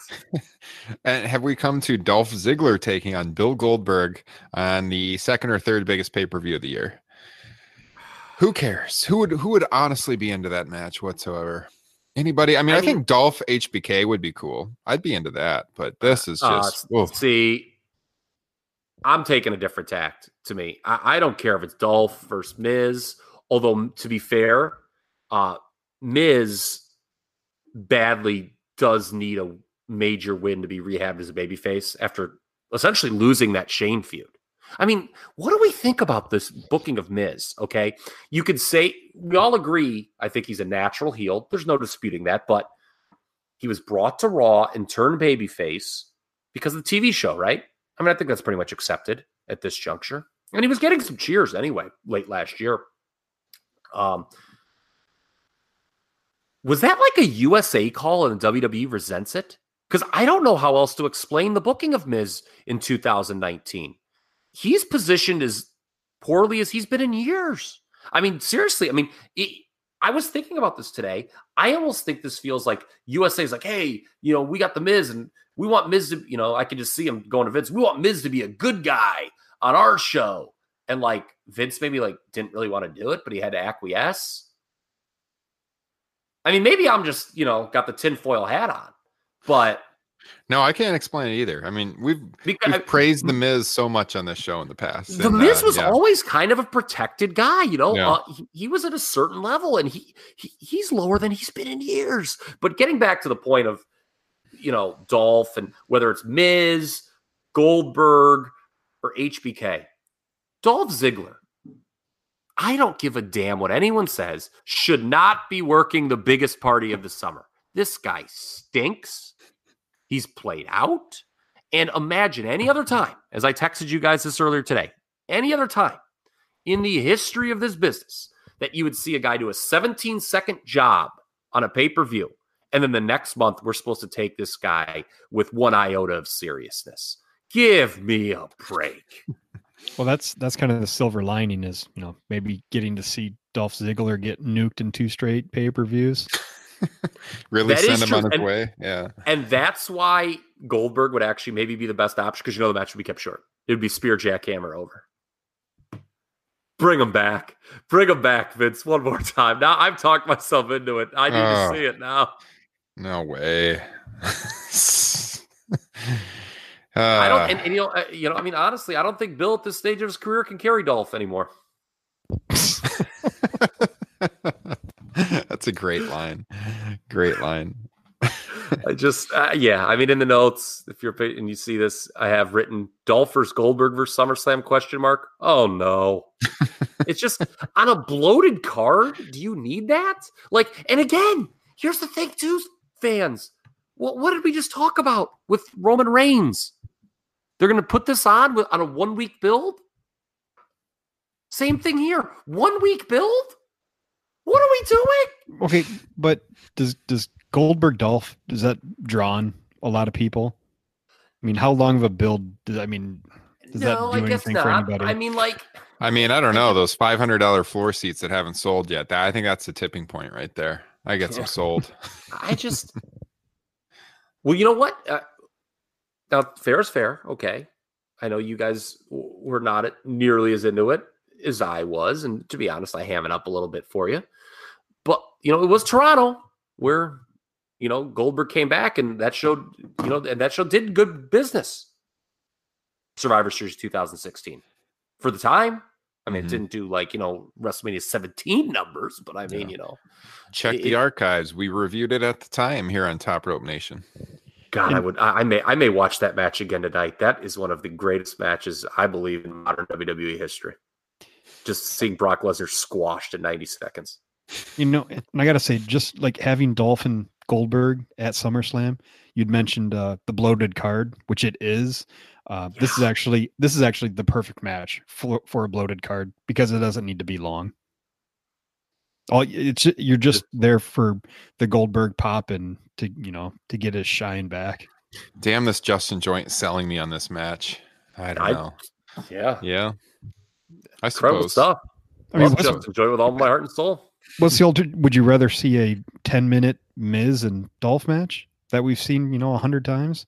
[laughs] and have we come to Dolph Ziggler taking on Bill Goldberg on the second or third biggest pay per view of the year? Who cares? Who would who would honestly be into that match whatsoever? Anybody? I mean, I, I mean- think Dolph HBK would be cool. I'd be into that, but this is Uh, just oof. see, I'm taking a different tact. To me, I, I don't care if it's Dolph versus Miz. Although to be fair, uh, Miz badly does need a major win to be rehabbed as a babyface after essentially losing that Shane feud. I mean, what do we think about this booking of Miz? Okay, you could say we all agree. I think he's a natural heel. There's no disputing that, but he was brought to Raw and turned babyface because of the TV show, right? I mean, I think that's pretty much accepted at this juncture. And he was getting some cheers anyway late last year. Um, was that like a USA call and WWE resents it? Because I don't know how else to explain the booking of Miz in 2019. He's positioned as poorly as he's been in years. I mean, seriously, I mean, it, I was thinking about this today. I almost think this feels like USA is like, hey, you know, we got the Miz and we want Miz to, you know, I can just see him going to Vince. We want Miz to be a good guy on our show. And like Vince maybe like didn't really want to do it, but he had to acquiesce. I mean, maybe I'm just, you know, got the tinfoil hat on, but No, I can't explain it either. I mean, we've because we've praised the Miz so much on this show in the past. the and, Miz uh, was yeah. always kind of a protected guy, you know. Yeah. Uh, he, he was at a certain level, and he, he he's lower than he's been in years. But getting back to the point of, you know, Dolph and whether it's Miz, Goldberg, or HBK, Dolph Ziggler. I don't give a damn what anyone says. Should not be working the biggest party of the summer. This guy stinks. He's played out. And imagine any other time, as I texted you guys this earlier today, any other time in the history of this business that you would see a guy do a 17 second job on a pay per view. And then the next month, we're supposed to take this guy with one iota of seriousness. Give me a break. Well, that's that's kind of the silver lining is you know maybe getting to see Dolph Ziggler get nuked in two straight pay per views. [laughs] really That is send him true, on his and- way. Yeah. And that's why Goldberg would actually maybe be the best option because you know the match would be kept short. It would be spear jackhammer over. Bring him back. Bring him back, Vince, one more time. Now I've talked myself into it. I need Oh. to see it now. No way. [laughs] [laughs] I don't, Uh, and, and you know, uh, you know, I mean, honestly, I don't think Bill at this stage of his career can carry Dolph anymore. [laughs] That's a great line. Great line. [laughs] I just, uh, yeah, I mean, in the notes, if you're and you see this, I have written Dolph versus Goldberg versus SummerSlam question mark. Oh no, it's just [laughs] on a bloated card. Do you need that? Like, and again, here's the thing, too, fans. What what did we just talk about with Roman Reigns? They're going to put this on with, on a one week build. Same thing here. One week build. What are we doing? Okay, but does does Goldberg Dolph does that drawn a lot of people? I mean, how long of a build does I mean? Does that no, do I guess anything for not. anybody? I mean, like. I mean, I don't know those five hundred dollar floor seats that haven't sold yet. That I think that's the tipping point right there. I get some sold. I just. well, you know what? Uh, now, fair is fair. Okay. I know you guys were not nearly as into it as I was. And to be honest, I ham it up a little bit for you. But, you know, it was Toronto where, you know, Goldberg came back and that showed, you know, and that show did good business. Survivor Series 2016. For the time, I mean, Mhm. it didn't do like, you know, WrestleMania 17 numbers, but I mean, Yeah. you know, Check It- the archives. We reviewed it at the time here on Top Rope Nation. God, I would. I, may. I may watch that match again tonight. That is one of the greatest matches I believe in modern WWE history. Just seeing Brock Lesnar squashed in 90 seconds. You know, and I gotta say, just like having Dolphin Goldberg at SummerSlam, you'd mentioned uh, the bloated card, which it is. Uh, This is actually this is actually the perfect match for for a bloated card because it doesn't need to be long. All it's you're just there for the Goldberg pop and to you know to get his shine back. Damn, this Justin Joint selling me on this match. I don't I- know. Yeah, Yeah, I incredible suppose. stuff. I mean, Love what's, Justin Joy with all my heart and soul. what's the alter? Would you rather see a ten minute Miz and Dolph match that we've seen you know a hundred times?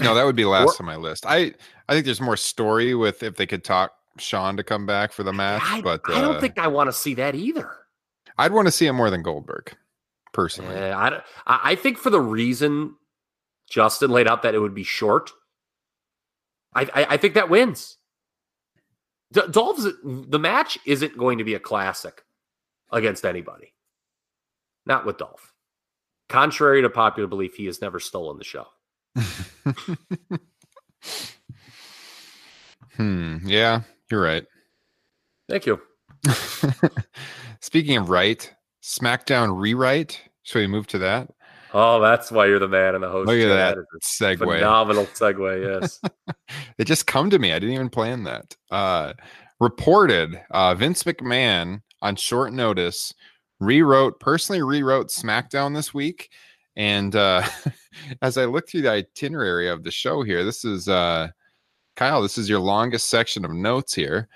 No, that would be last Or- on my list. I I think there's more story with if they could talk Shawn to come back for the match, I, but I don't uh, think I want to see that either. I'd want to see it more than Goldberg, personally. I, I I think for the reason Justin laid out that it would be short, I I, I think that wins. D- Dolph's the match isn't going to be a classic against anybody, not with Dolph. Contrary to popular belief, he has never stolen the show. [laughs] hmm. Yeah, you're right. Thank you. [laughs] Speaking of right, SmackDown rewrite. Should we move to that? Oh, that's why you're the man in the host. Look at that a segue. Phenomenal [laughs] segue. Yes. it just come to me. I didn't even plan that. Uh, reported uh, Vince McMahon on short notice rewrote personally rewrote SmackDown this week. And uh, [laughs] as I look through the itinerary of the show here, this is uh, Kyle. This is your longest section of notes here.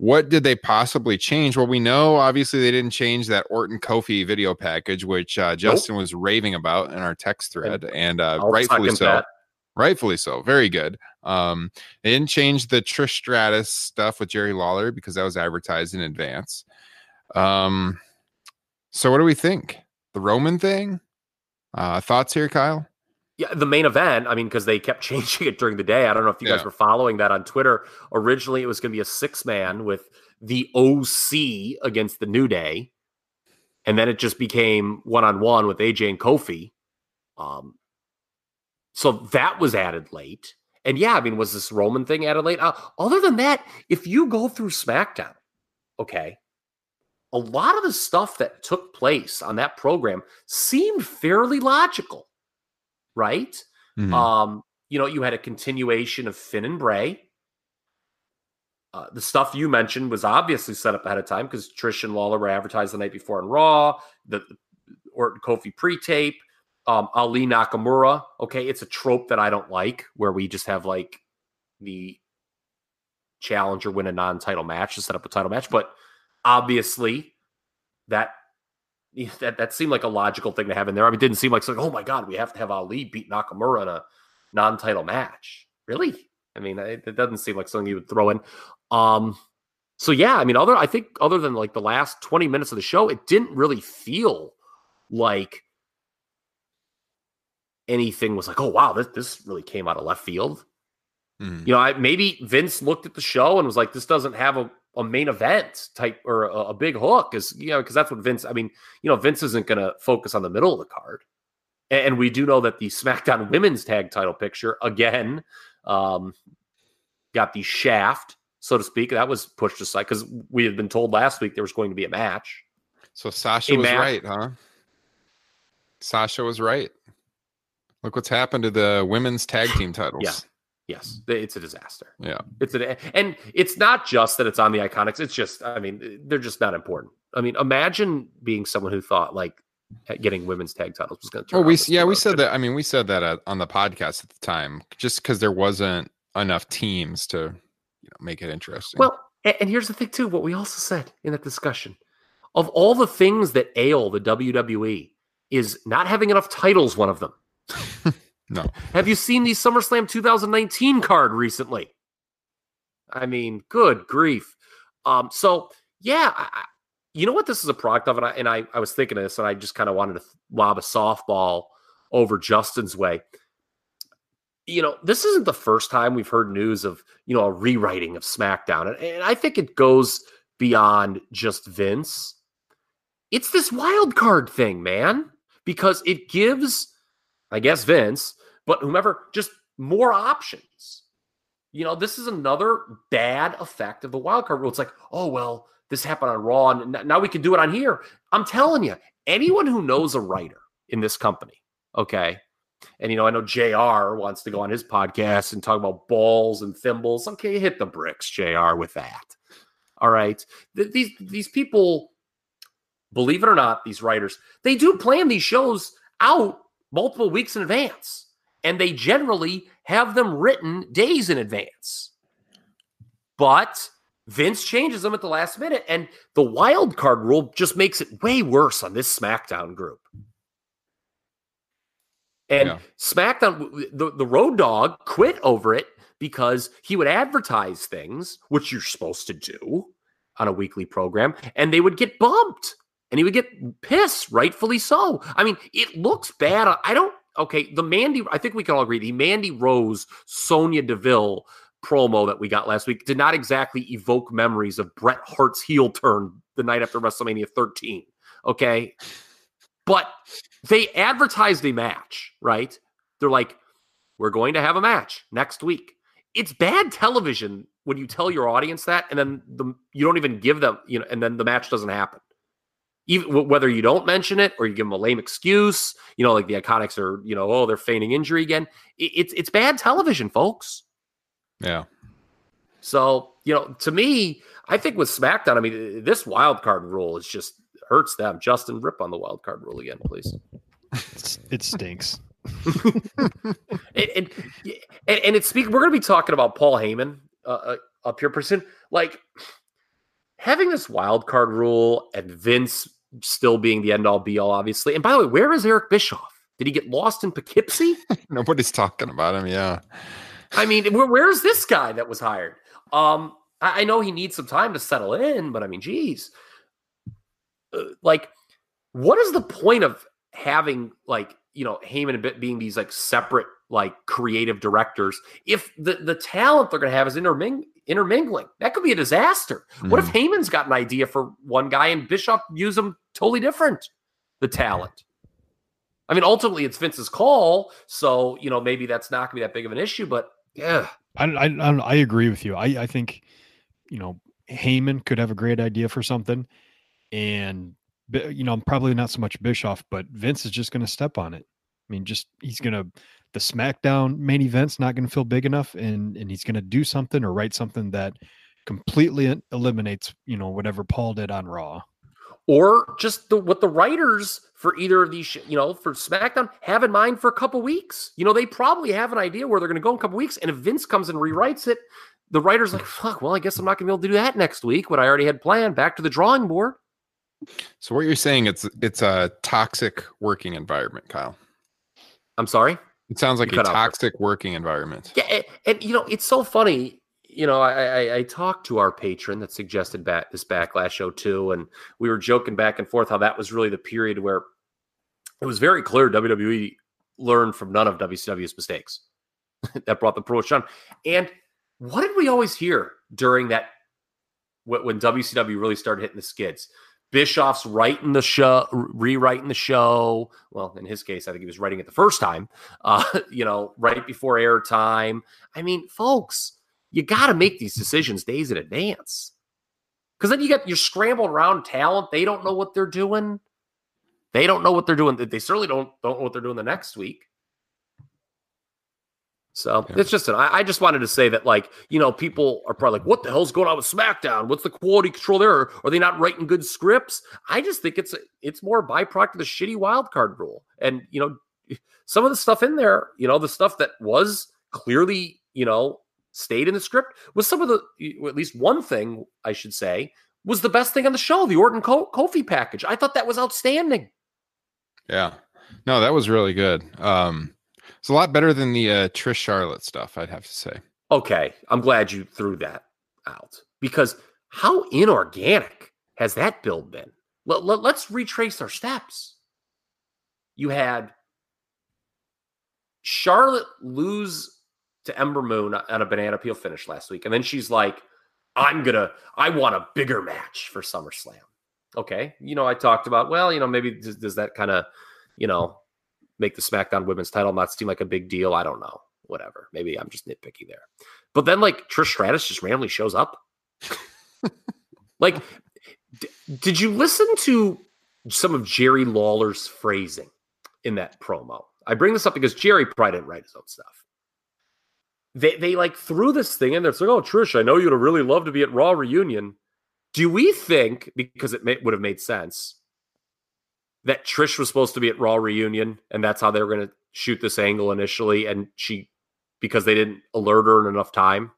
What did they possibly change? Well, we know obviously they didn't change that Orton Kofi video package, which uh, Justin was raving about in our text thread, and uh, rightfully so. that. Rightfully so. Very good. Um, they didn't change the Trish Stratus stuff with Jerry Lawler because that was advertised in advance. Um, so what do we think? The Roman thing? Uh, thoughts here, Kyle? Yeah, the main event. I mean, because they kept [laughs] changing it during the day. I don't know if you guys were following that on Twitter. Originally, it was going to be a six man with the OC against the New Day, and then it just became one on one with AJ and Kofi. Um, so that was added late. And yeah, I mean, was this Roman thing added late? Uh, other than that, if you go through SmackDown, okay, a lot of the stuff that took place on that program seemed fairly logical, right? Mhm. Um, you know, you had a continuation of Finn and Bray. Uh, the stuff you mentioned was obviously set up ahead of time because Trish and Lawler were advertised the night before on Raw. The, the Orton Kofi pre-tape, um, Ali Nakamura. Okay, it's a trope that I don't like, where we just have like the challenger win a non-title match to set up a title match. But obviously, that [laughs] that that seemed like a logical thing to have in there. I mean, it didn't seem like, like oh my god, we have to have Ali beat Nakamura in a non-title match. Really? I mean, it, it doesn't seem like something you would throw in. Um, so yeah, I mean, other I think other than like the last 20 minutes of the show, it didn't really feel like anything was like, oh wow, this this really came out of left field. Mhm. You know, I, maybe Vince looked at the show and was like, this doesn't have a, a main event type or a, a big hook, is you know, because that's what Vince. I mean, you know, Vince isn't going to focus on the middle of the card, and, and we do know that the SmackDown Women's Tag Title picture again um, got the shaft, so to speak. That was pushed aside because we had been told last week there was going to be a match. So Sasha Hey, was Matt. right, huh? Sasha was right. Look what's happened to the women's tag team [sighs] titles. Yeah. Yes, it's a disaster. Yeah. It's an and it's not just that it's on the IIconics. It's just, I mean, they're just not important. I mean, imagine being someone who thought like getting women's tag titles was going to. Well, we yeah we said that. I mean, we said that uh, on the podcast at the time, just because there wasn't enough teams to you know make it interesting. Well, a- and here's the thing too. What we also said in that discussion of all the things that ail the WWE is not having enough titles. One of them. [laughs] no, Have you seen the SummerSlam 2019 card recently? I mean, good grief. Um, so yeah, I, you know what this is a product of, and I and I, I was thinking of this, and I just kind of wanted to lob a softball over Justin's way. You know, this isn't the first time we've heard news of you know a rewriting of SmackDown, and, and I think it goes beyond just Vince. It's this wild card thing, man, because it gives, I guess Vince, but whomever, just more options. You know, this is another bad effect of the wild card rule. It's like, oh well, this happened on Raw, and now we can do it on here. I'm telling you, anyone who knows a writer in this company, okay, and you know, I know Jr. wants to go on his podcast and talk about balls and thimbles. Okay, hit the bricks, Jr. With that. All right, Th- these these people, believe it or not, these writers they do plan these shows out multiple weeks in advance, and they generally have them written days in advance. But Vince changes them at the last minute, and the wild card rule just makes it way worse on this SmackDown group. And Yeah. SmackDown, the, the Road Dog quit over it because he would advertise things, which you're supposed to do on a weekly program, and they would get bumped and he would get pissed, rightfully so. I mean, it looks bad. I don't, okay, the Mandy, I think we can all agree, the Mandy Rose, Sonya Deville promo that we got last week did not exactly evoke memories of Bret Hart's heel turn the night after WrestleMania 13. Okay. But they advertised a match, right? They're like, we're going to have a match next week. It's bad television when you tell your audience that and then the, you don't even give them, you know, and then the match doesn't happen. Even w- whether you don't mention it or you give them a lame excuse, you know, like the IIconics are, you know, oh, they're feigning injury again. It, it's it's bad television, folks. Yeah. So you know, to me, I think with SmackDown, I mean, this wild card rule is just hurts them. Justin, rip on the wild card rule again, please. It's, it stinks. [laughs] [laughs] and, and, and it's speak. We're going to be talking about Paul Heyman uh, uh, up here, person. Like having this wild card rule and Vince still being the end all be all, obviously. And by the way, where is Eric Bischoff? Did he get lost in Poughkeepsie? [laughs] Nobody's talking about him. Yeah. I mean, where, where's this guy that was hired? Um, I, I know he needs some time to settle in, but I mean, geez, uh, like, what is the point of having like you know Heyman and Bit being these like separate like creative directors if the the talent they're going to have is interming- intermingling? That could be a disaster. What if mm. Heyman's got an idea for one guy and Bischoff use them totally different? The talent. I mean, ultimately, it's Vince's call, so you know maybe that's not going to be that big of an issue. But yeah, I, I, I, I agree with you. I, I think, you know, Heyman could have a great idea for something, and you know, probably not so much Bischoff, but Vince is just going to step on it. I mean, just he's going to the SmackDown main event's not going to feel big enough, and and he's going to do something or write something that completely eliminates you know whatever Paul did on Raw. or just the what the writers for either of these, sh- you know, for SmackDown have in mind for a couple weeks. You know, they probably have an idea where they're going to go in a couple weeks, and if Vince comes and rewrites it, the writers like, fuck. Well, I guess I'm not going to be able to do that next week. What I already had planned. Back to the drawing board. So what you're saying it's it's a toxic working environment, Kyle. I'm sorry. It sounds like a cut out for- toxic working environment. Yeah, and, and, you know it's so funny. You know, I, I I talked to our patron that suggested back this backlash show too, and we were joking back and forth how that was really the period where it was very clear WWE learned from none of WCW's mistakes [laughs] that brought the promotion on. And what did we always hear during that when WCW really started hitting the skids? Bischoff's writing the show, rewriting the show. Well, in his case, I think he was writing it the first time. Uh, [laughs] you know, right before airtime. I mean, folks, you got to make these decisions days in advance, because then you get you're scrambled around talent. They don't know what they're doing. They don't know what they're doing. They certainly don't don't know what they're doing the next week. So Yeah. it's just an, I, I just wanted to say that like you know people are probably like what the hell's going on with SmackDown? What's the quality control there? Are, they not writing good scripts? I just think it's it's more a byproduct of the shitty wild card rule. And you know some of the stuff in there, you know the stuff that was clearly you know stayed in the script was some of the at least one thing I should say was the best thing on the show, the Orton Kofi package. I thought that was outstanding. Yeah. No, that was really good. Um it's a lot better than the uh, Trish Charlotte stuff, I'd have to say. Okay, I'm glad you threw that out because how inorganic has that build been? Let, let, let's retrace our steps. You had Charlotte lose to Ember Moon on a banana peel finish last week, and then she's like, "I'm gonna, I want a bigger match for SummerSlam." Okay, you know, I talked about, well, you know, maybe does, does that kind of, you know, make the SmackDown Women's Title not seem like a big deal? I don't know. Whatever. Maybe I'm just nitpicky there. But then, like Trish Stratus just randomly shows up. [laughs] like, d- did you listen to some of Jerry Lawler's phrasing in that promo? I bring this up because Jerry probably didn't write his own stuff. They they like threw this thing in there. It's like, oh, Trish, I know you'd have really loved to be at Raw reunion. Do we think because it may, would have made sense that Trish was supposed to be at Raw reunion and that's how they were going to shoot this angle initially, and she because they didn't alert her in enough time,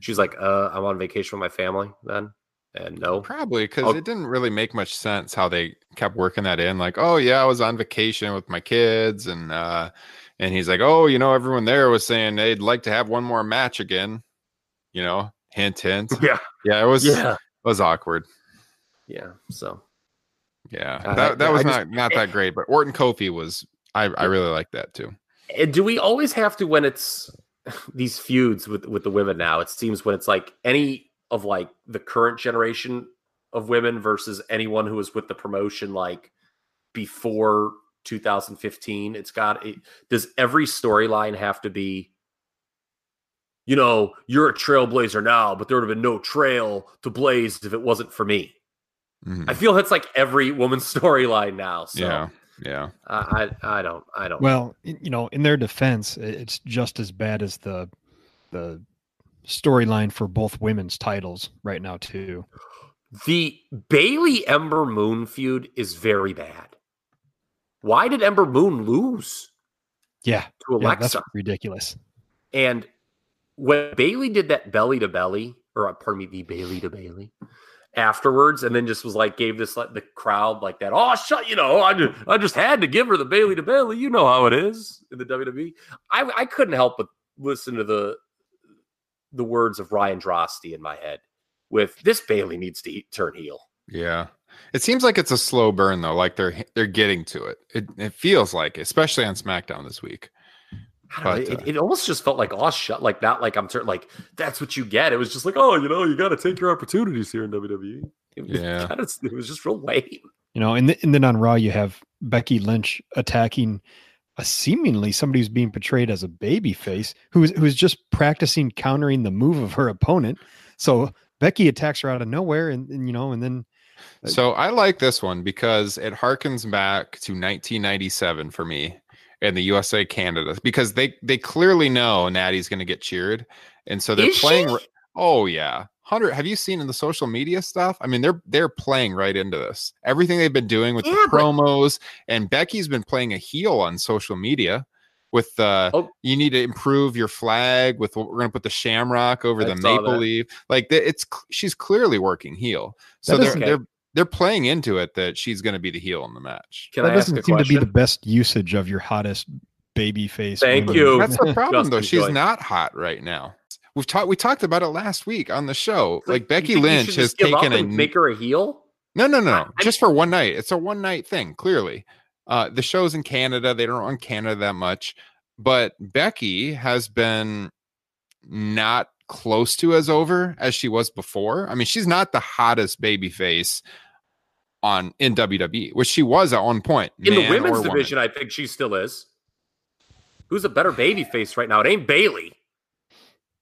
she's like, uh, I'm on vacation with my family then, and no, Probably because it didn't really make much sense how they kept working that in. Like, oh yeah, I was on vacation with my kids, and uh, and he's like, oh, you know, everyone there was saying they'd like to have one more match again. You know, hint, hint. [laughs] yeah, Yeah, it was yeah, it was awkward. yeah. So Yeah, Uh, that that I was just- not not that great. But Orton Kofi was I I really like that too. And do we always have to when it's [sighs] these feuds with with the women now? It seems when it's like any of like the current generation of women versus anyone who was with the promotion like before 2015. It's got it, does every storyline have to be you know, you're a trailblazer now, but there would have been no trail to blaze if it wasn't for me. Mhm. I feel that's like every woman's [laughs] storyline now. So yeah, yeah. I, I I don't I don't. Well, you know, in their defense, it's just as bad as the the storyline for both women's titles right now too. The Bayley Ember Moon feud is very bad. Why did Ember Moon lose Yeah, to yeah that's Alexa? ridiculous. and when Bayley did that belly to belly, or uh, pardon me, the Bayley to Bailey afterwards, and then just was like gave this like the crowd like that. Oh, shut! You know, I just I just had to give her the Bayley to Bailey. You know how it is in the WWE. I I couldn't help but listen to the the words of Ryan Droste in my head. With this Bayley needs to turn heel. Yeah. It seems like it's a slow burn though. Like they're they're getting to it. It it feels like, especially on SmackDown this week. I don't know, But, uh, it, it almost just felt like oh shut like not like I'm turn like that's what you get. It was just like oh you know you got to take your opportunities here in WWE. It was Yeah. kinda, it was just real lame. You know, and, th- and then on Raw you have Becky Lynch attacking a seemingly somebody who's being portrayed as a baby face who's who's just practicing countering the move of her opponent. So Becky attacks her out of nowhere, and, and you know, and then Uh, So I like this one because it harkens back to 1997 for me and the USA Canada because they they clearly know Natty's going to get cheered, and so they're Is playing. she? Oh yeah, hundred. Have you seen in the social media stuff? I mean, they're they're playing right into this. Everything they've been doing with Yeah, the but- promos, and Becky's been playing a heel on social media. With the Oh. you need to improve your flag. With what we're going to put the shamrock over I the maple that. leaf. Like it's she's clearly working heel. So That they're doesn't- they're they're playing into it that she's going to be the heel in the match. Can that I doesn't a seem to be the best usage of your hottest baby face. Thank women. you. That's the [laughs] problem, though. She's Joy. not hot right now. We've talked. We talked about it last week on the show. It's Like Becky Lynch has just give up taken a make her a heel. no, no, no, I- no. Just for one night. It's a one night thing. Clearly, uh, the show's in Canada. They don't run Canada that much, but Becky has been not close to as over as she was before. I mean, she's not the hottest baby face on in WWE, which she was at one point. In the women's or woman. division, I think she still is. Who's a better baby face right now? It ain't Bayley.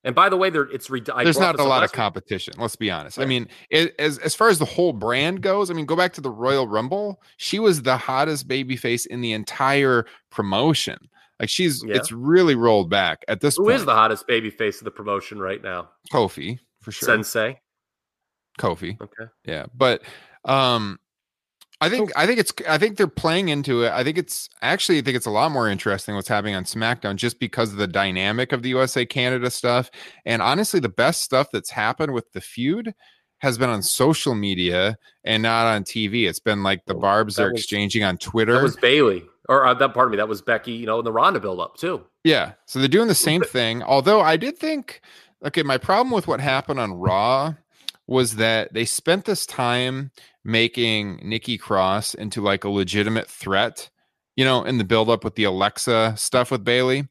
And by the way, there it's there's not a lot of competition. Let's be honest. I mean, it, as as far as the whole brand goes, I mean, go back to the Royal Rumble. She was the hottest baby face in the entire promotion. Like she's, Yeah. it's really rolled back at this Who point. is the hottest baby face of the promotion right now? Kofi for sure? Sensei. Kofi, Okay. yeah. But um, I think I think it's I think they're playing into it. I think it's actually I think it's a lot more interesting what's happening on SmackDown just because of the dynamic of the USA Canada stuff. And honestly, the best stuff that's happened with the feud has been on social media and not on TV. It's been like the barbs they're was- exchanging on Twitter. That was Bayley. Or uh, that pardon me, that was Becky, you know, in the Ronda build up too. Yeah. So they're doing the same thing. Although I did think, okay, my problem with what happened on Raw was that they spent this time making Nikki Cross into like a legitimate threat, you know, in the buildup with the Alexa stuff with Bayley. And,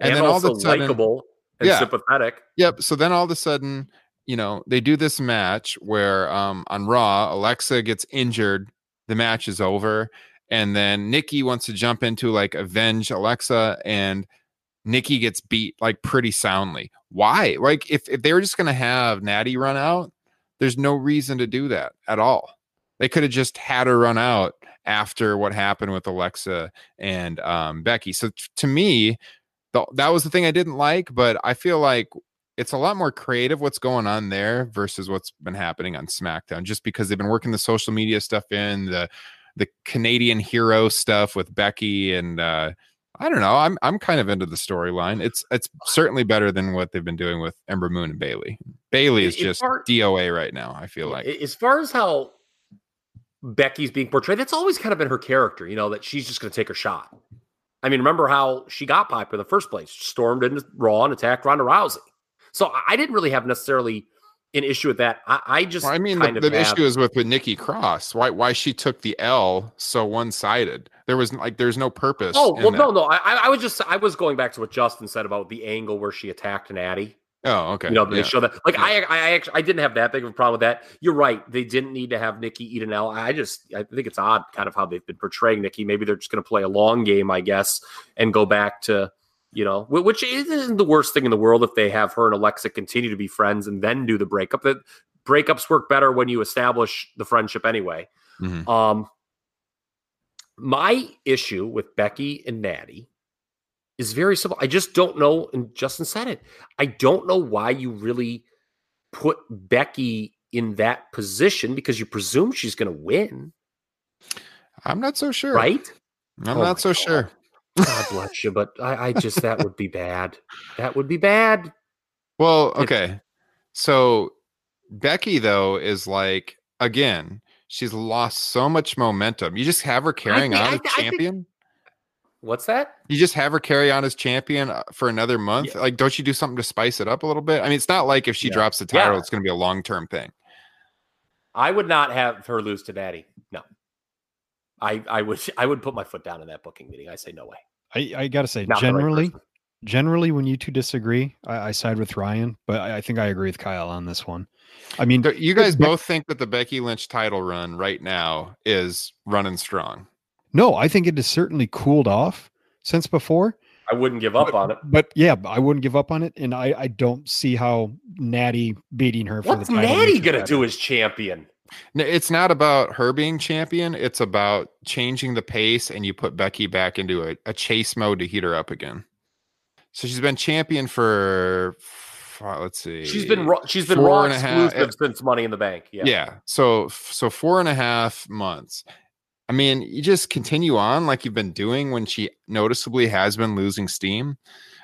And, then all of a sudden, likable and Yeah. sympathetic. Yep. So then all of a sudden, you know, they do this match where um on Raw, Alexa gets injured, the match is over, and then Nikki wants to jump into like avenge Alexa and Nikki gets beat like pretty soundly. Why? Like if, if they were just gonna have Natty run out, there's no reason to do that at all. They could have just had her run out after what happened with Alexa and um, Becky. So t- to me, the, that was the thing I didn't like, but I feel like it's a lot more creative what's going on there versus what's been happening on SmackDown, just because they've been working the social media stuff in the the Canadian hero stuff with Becky and uh I don't know. I'm I'm kind of into the storyline. It's it's certainly better than what they've been doing with Ember Moon and Bayley. Bayley is just far- DOA right now. I feel like As far as how Becky's being portrayed, that's always kind of been her character, you know, that she's just going to take her shot. I mean, remember how she got popular in the first place? Stormed into Raw and attacked Ronda Rousey. So I- didn't really have necessarily an issue with that. I, I just Well, I mean, the, of the issue is with with Nikki Cross. Why why she took the L so one sided? There was like there's no purpose. Oh well, that. no, no. I, I I was just I was going back to what Justin said about the angle where she attacked Natty. Oh, okay. You know, they yeah. show that. Like I, I, I actually, I didn't have that big of a problem with that. You're right. They didn't need to have Nikki eat an L. I just, I think it's odd, kind of how they've been portraying Nikki. Maybe they're just going to play a long game, I guess, and go back to You know, which isn't the worst thing in the world if they have her and Alexa continue to be friends and then do the breakup. That breakups work better when you establish the friendship anyway. Mhm. Um, my issue with Becky and Natty is very simple. I just don't know, and Justin said it. I don't know why you really put Becky in that position because you presume she's going to win, I'm not so sure. right? I'm Oh not so God. sure. God bless you, but I, I just that would be bad. That would be bad. Well, okay. So Becky though is like again, she's lost so much momentum. You just have her carrying think- on I as I champion. What's that? You just have her carry on as champion uh, for another month. Like, don't you do something to spice it up a little bit? I mean, it's not like if she Yeah. drops the title, Yeah. it's going to be a long term thing. I would not have her lose to Natty. No. I, I would [laughs] I would put my foot down in that booking meeting. I say no way. I, I gotta say, Not the right generally, generally, when you two disagree, I, I side with Ryan, but I, I think I agree with Kyle on this one. I mean, you guys both think that the Becky Lynch title run right now is running strong. No, I think it has certainly cooled off since before. I wouldn't give up on it. But yeah, I wouldn't give up on it, and I, I don't see how Natty beating her for What's the title. Natty gonna better. do as champion? N- It's not about her being champion. It's about changing the pace, and you put Becky back into a, a chase mode to heat her up again. So she's been champion for, f- uh, let's see, She's been raw, she's been four raw and a half- eh, since Money in the Bank. Yeah. yeah. So so four and a half months. I mean, you just continue on like you've been doing when she noticeably has been losing steam.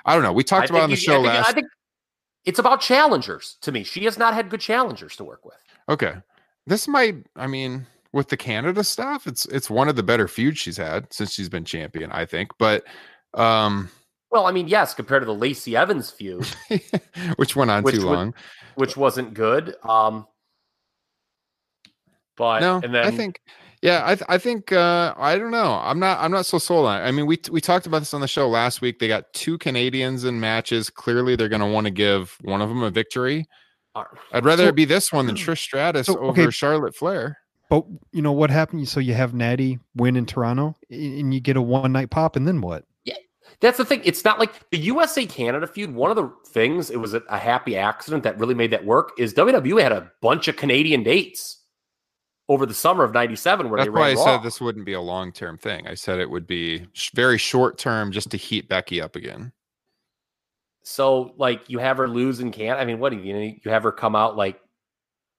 I don't know. We I talked about on the you- show I think, last. I think it's about challengers to me. She has not had good challengers to work with. Okay. This might I mean with the Canada stuff, it's it's one of the better feuds she's had since she's been champion, I think. But um Well, I mean, yes, compared to the Lacey Evans feud, [laughs] which went on Which too would- long. which wasn't good. Um, but No, and then I think yeah, I th- I think uh I don't know. I'm not I'm not so sold on it. I mean, we we talked about this on the show last week. They got two Canadians in matches. Clearly they're going to want to give one of them a victory. uh, I'd rather So- it be this one than [clears throat] Trish Stratus So, over. Charlotte Flair. But you know what happened? So you have Natty win in Toronto, and you get a one night pop, and then what? Yeah, that's the thing. It's not like the USA Canada feud. One of the things, it was a, a happy accident that really made that work, is WWE had a bunch of Canadian dates over the summer of 97 where That's they why I Raw. said this wouldn't be a long term thing. I said it would be sh- very short term just to heat Becky up again. So, like, you have her lose in can I mean, what do you, you have her come out like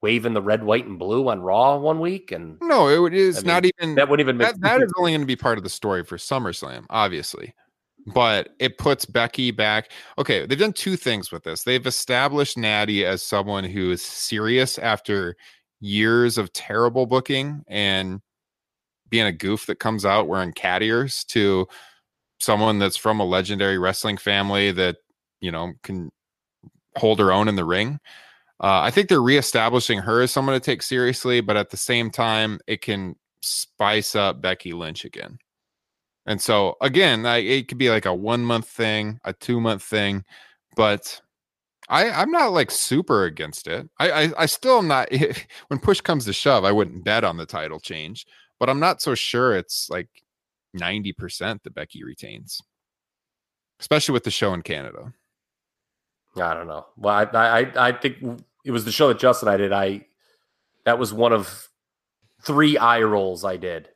waving the red, white, and blue on Raw one week? And No, it is I not even that wouldn't even make that, [laughs] that is only going to be part of the story for SummerSlam, obviously. But it puts Becky back. Okay, they've done two things with this. They've established Natty as someone who is serious after years of terrible booking and being a goof that comes out wearing cat ears to someone that's from a legendary wrestling family that, you know, can hold her own in the ring. Uh, I think they're reestablishing her as someone to take seriously, but at the same time, it can spice up Becky Lynch again. And so again, I, it could be like a one month thing, a two month thing, but I I'm not like super against it. I I, I still am not. [laughs] when push comes to shove, I wouldn't bet on the title change, but I'm not so sure it's like ninety percent that Becky retains, especially with the show in Canada. I don't know. Well, I, I, I think it was the show that Justin and I did. I that was one of three eye rolls I did.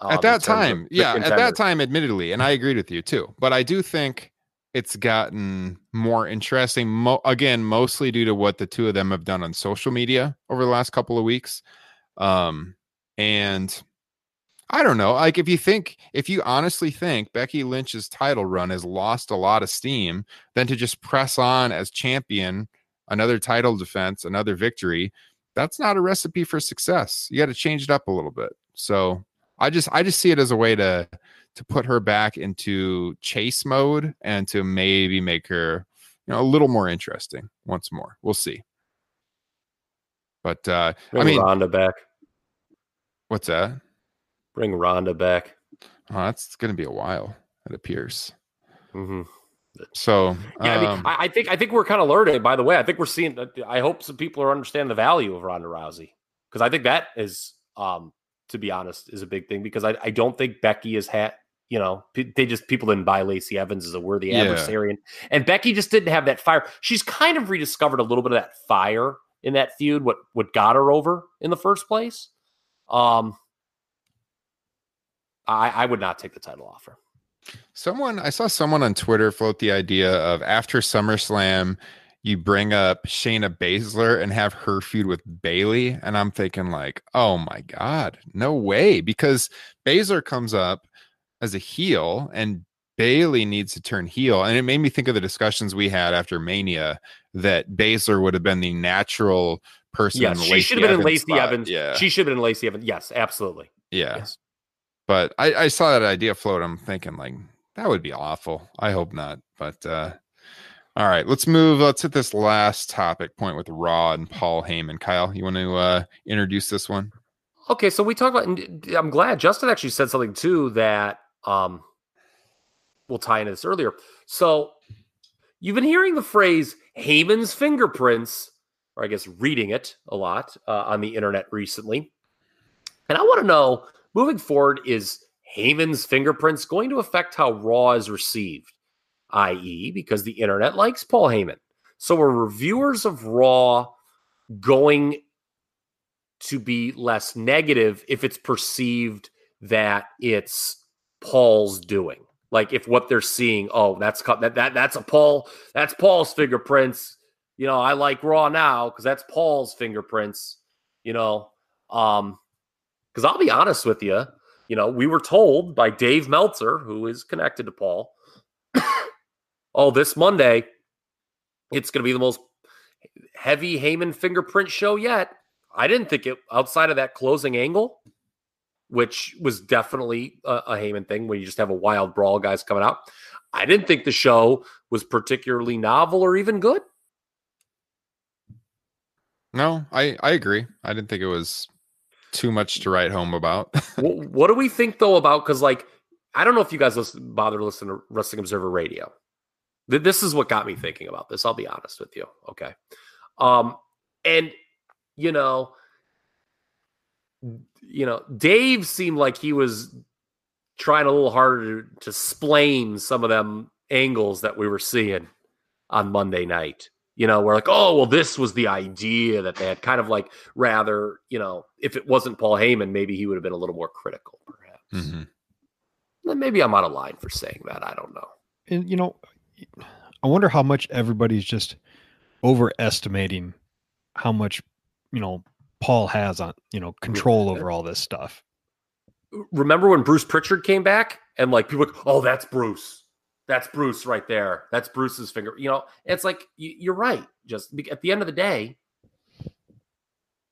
um, at that time yeah at that time admittedly and i agreed with you too but i do think it's gotten more interesting mo- again mostly due to what the two of them have done on social media over the last couple of weeks um and i don't know like if you think if you honestly think becky lynch's title run has lost a lot of steam then to just press on as champion another title defense another victory that's not a recipe for success. You got to change it up a little bit. So I just I just see it as a way to to put her back into chase mode and to maybe make her you know a little more interesting once more. We'll see. But uh Bring I mean, Ronda back. what's that? Bring Ronda back. Oh, that's going to be a while. It appears. hmm So Yeah, I mean, um, I, I think I think we're kind of learning. By the way, I think we're seeing. I hope some people are understanding the value of Ronda Rousey because I think that is, um, to be honest, is a big thing because I, I don't think Becky has had You know, they just people didn't buy Lacey Evans as a worthy Yeah. adversary, and, and Becky just didn't have that fire. She's kind of rediscovered a little bit of that fire in that feud. What what got her over in the first place? Um, I I would not take the title off her. Someone I saw someone on Twitter float the idea of after SummerSlam, you bring up Shayna Baszler and have her feud with Bayley, and I'm thinking like, oh my god, no way, because Baszler comes up as a heel and Bayley needs to turn heel, and it made me think of the discussions we had after Mania that Baszler would have been the natural person. Yes, she should have been in Lacey spot. Evans. Yeah, She should have been in Lacey Evans. Yes, absolutely. yeah. Yes. But I, I saw that idea float. I'm thinking like that would be awful. I hope not. But uh all right, let's move. Let's hit this last topic point with Raw and Paul Heyman. Kyle, you want to uh introduce this one? Okay, so we talked about. I'm glad Justin actually said something too that um, we'll tie into this earlier. So you've been hearing the phrase Heyman's fingerprints, or I guess reading it a lot uh, on the internet recently. And I want to know, moving forward, is Heyman's fingerprints going to affect how Raw is received? I.e., because the internet likes Paul Heyman. So are reviewers of Raw going to be less negative if it's perceived that it's Paul's doing. Like if what they're seeing, oh, that's that that that's a Paul, that's Paul's fingerprints. You know, I like Raw now because that's Paul's fingerprints. You know, um, because I'll be honest with you, you know, we were told by Dave Meltzer, who is connected to Paul, oh, this Monday, it's going to be the most heavy Heyman fingerprint show yet. I didn't think it outside of that closing angle, which was definitely a, a Heyman thing when you just have a wild brawl guys coming out. I didn't think the show was particularly novel or even good. No, I I agree. I didn't think it was too much to write home about. [laughs] what, what do we think though about because like I don't know if you guys listen, bother to listen to Wrestling Observer Radio. Th- This is what got me thinking about this. I'll be honest with you. Okay, um, and you know, you know, Dave seemed like he was trying a little harder to, to splain some of them angles that we were seeing on Monday night. You know, we're like, oh, well, this was the idea that they had kind of like rather, you know, if it wasn't Paul Heyman, maybe he would have been a little more critical, perhaps. Mm-hmm. Then Maybe I'm out of line for saying that. I don't know. and you know, I wonder how much everybody's just overestimating how much you know Paul has on you know control uh, over all this stuff. Remember when Bruce Pritchard came back and like people, like, oh, that's Bruce. That's Bruce right there. That's Bruce's finger. You know, it's like you're right. Just at the end of the day,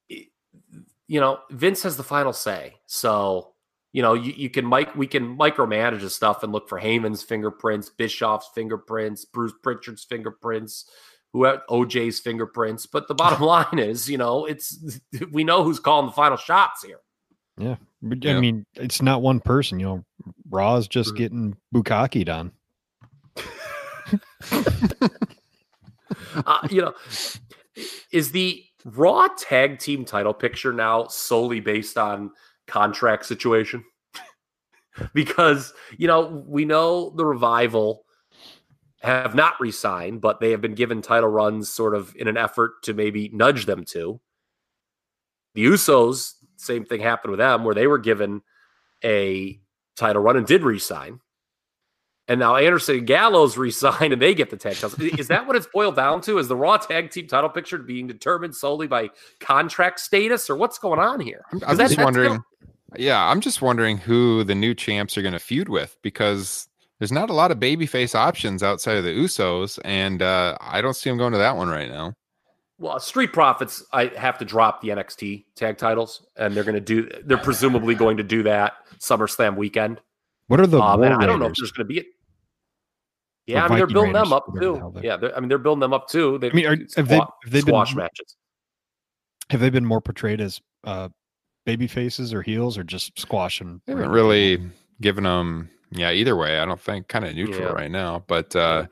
you know, Vince has the final say. So, you know, you, you can mic we can micromanage his stuff and look for Heyman's fingerprints, Bischoff's fingerprints, Bruce Pritchard's fingerprints, who OJ's fingerprints. But the bottom [laughs] line is, you know, it's [laughs] we know who's calling the final shots here. Yeah, but Yeah. I mean, it's not one person. You know, Raw's just Mhm. getting bukakied on. uh, you know, is the Raw tag team title picture now solely based on contract situation? [laughs] because, you know, we know the revival have not resigned, but they have been given title runs sort of in an effort to maybe nudge them to. The Usos, same thing happened with them where they were given a title run and did resign. And now Anderson and Gallows resign and they get the tag titles. Is that what it's boiled down to? Is the Raw tag team title picture being determined solely by contract status or what's going on here? I'm, 'Cause I'm that- just wondering. gonna- Yeah, I'm just wondering who the new champs are going to feud with because there's not a lot of babyface options outside of the Usos, and uh, I don't see them going to that one right now. Well, Street Profits, I have to drop the NXT tag titles, and they're going to do. They're presumably going to do that SummerSlam weekend. What are the? Um, War I don't know if there's going to be it. Yeah, I mean they're Viking building them up whatever the too. Yeah, I mean they're building them up too. They I mean, are- have they- have they been- squash matches. Have they been more portrayed as uh, baby faces or heels or just squashing? They haven't really people? given them, yeah, either way. I don't think kind of neutral Yeah. right now, but uh,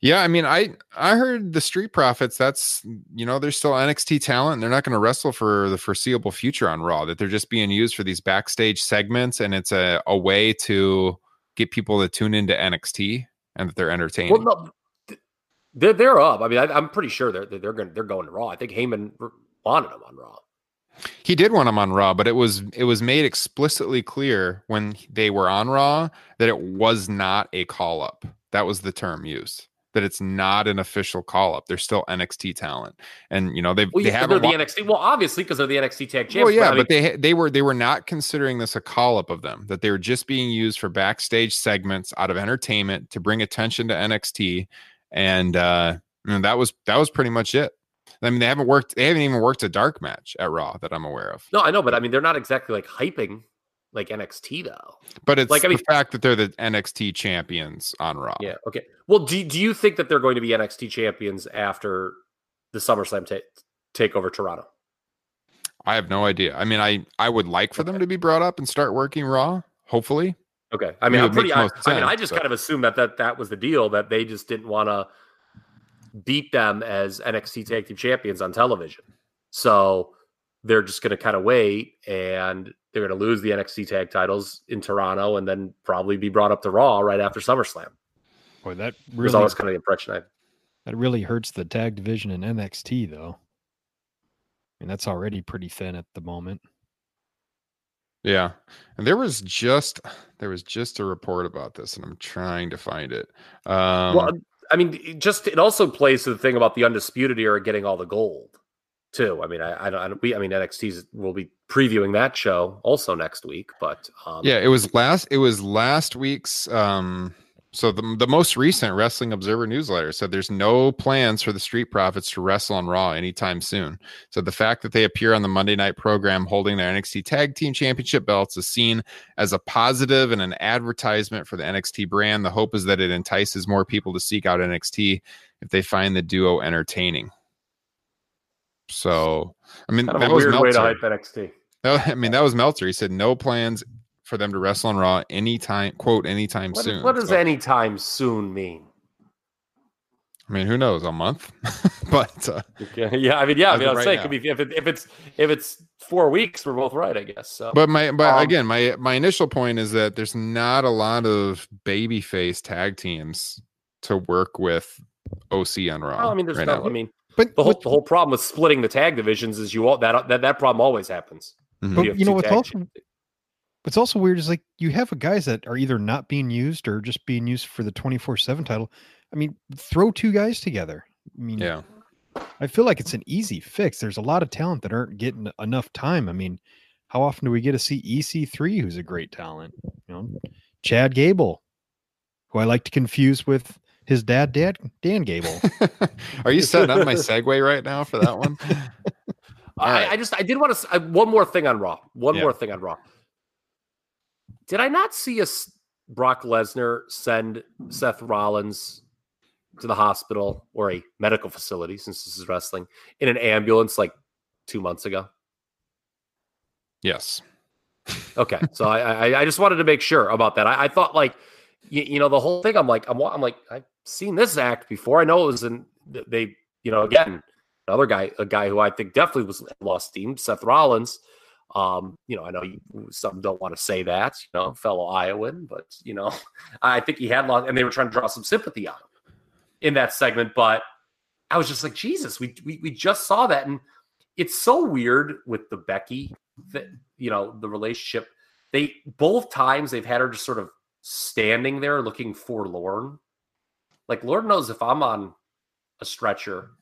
Yeah, I mean, I I heard the Street Profits. That's you know they're still NXT talent. And they're not going to wrestle for the foreseeable future on Raw. That they're just being used for these backstage segments, and it's a, a way to get people to tune into NXT and that they're entertaining. Well, no, they're they're up. I mean, I, I'm pretty sure they're they're going they're going to Raw. I think Heyman wanted them on Raw. He did want them on Raw, but it was it was made explicitly clear when they were on Raw that it was not a call up. That was the term used. That it's not an official call up. They're still NXT talent, and you know they Well, they yeah, they're haven't. the NXT. Well, obviously because they're the NXT Tag Champions. well, yeah, I mean, but they they were they were not considering this a call up of them. That they were just being used for backstage segments out of entertainment to bring attention to NXT, and uh, you know, that was that was pretty much it. I mean, they haven't worked. They haven't even worked a dark match at Raw that I'm aware of. no, I know, but I mean, they're not exactly like hyping like NXT though. But it's Like, I the fact that they're the NXT champions on Raw. Yeah. Okay. Well, do do you think that they're going to be NXT champions after the SummerSlam ta- takeover Toronto? I have no idea. I mean, I I would like for them to be brought up and start working Raw. Hopefully, Okay. I mean, I'm pretty. I, most I mean, I just but- kind of assumed that that that was the deal that they just didn't want to beat them as NXT Tag Team Champions on television. So they're just going to kind of wait and they're going to lose the NXT Tag titles in Toronto and then probably be brought up to Raw right after SummerSlam. Boy, that Was really always kind of the impression I. that really hurts the tag division in NXT though. I mean, that's already pretty thin at the moment. yeah. And there was just there was just a report about this, and I'm trying to find it. Um, well, I mean, it just it also plays to the thing about the undisputed era getting all the gold too. I mean, I, I don't, I don't we, I mean, NXT's will be previewing that show also next week, but um, yeah, it was last it was last week's. Um, so the the most recent Wrestling Observer newsletter said there's no plans for the Street Profits to wrestle on Raw anytime soon. So the fact that they appear on the Monday night program holding their NXT Tag Team Championship belts is seen as a positive and an advertisement for the NXT brand. The hope is that it entices more people to seek out NXT if they find the duo entertaining. So, I mean, kind of that a was weird way to Meltzer. hype NXT. [laughs] I mean, that was Meltzer. He said no plans for them to wrestle on Raw anytime, quote, anytime What, soon. what does So, anytime soon mean? I mean, who knows? A month, [laughs] but uh, Yeah. I mean, yeah. I mean, I'd right say could be if it, if it's if it's four weeks, we're both right, I guess. So, but my but Um, again, my my initial point is that there's not a lot of babyface tag teams to work with OC on Raw. Well, I mean, there's right no. I mean, But the whole what- the whole problem with splitting the tag divisions is you all that that that problem always happens. Mhm. But You you know what's also what's also weird is like you have guys that are either not being used or just being used for the 24/7 title. I mean, throw two guys together. I mean, yeah, I feel like it's an easy fix. There's a lot of talent that aren't getting enough time. I mean, how often do we get to see EC3 who's a great talent? You know, Chad Gable, who I like to confuse with his dad, Dad Dan Gable. [laughs] are you setting up my [laughs] segue right now for that one? All [laughs] I, right. I just I did want to one more thing on Raw. One Yeah. more thing on Raw. Did I not see us Brock Lesnar send Seth Rollins to the hospital or a medical facility since this is wrestling in an ambulance like two months ago? yes. Okay, so I, I I just wanted to make sure about that. I, I thought like you, you know the whole thing. I'm like I'm I'm like I've seen this act before. I know it was in they you know again another guy a guy who I think definitely was lost steam Seth Rollins. Um, you know I know you, some don't want to say that you know fellow Iowan, but you know [laughs] I think he had lost and they were trying to draw some sympathy on him in that segment. But I was just like Jesus, we we, we just saw that and it's so weird with the Becky that you know the relationship they both times they've had her just sort of standing there looking forlorn like lord knows if i'm on a stretcher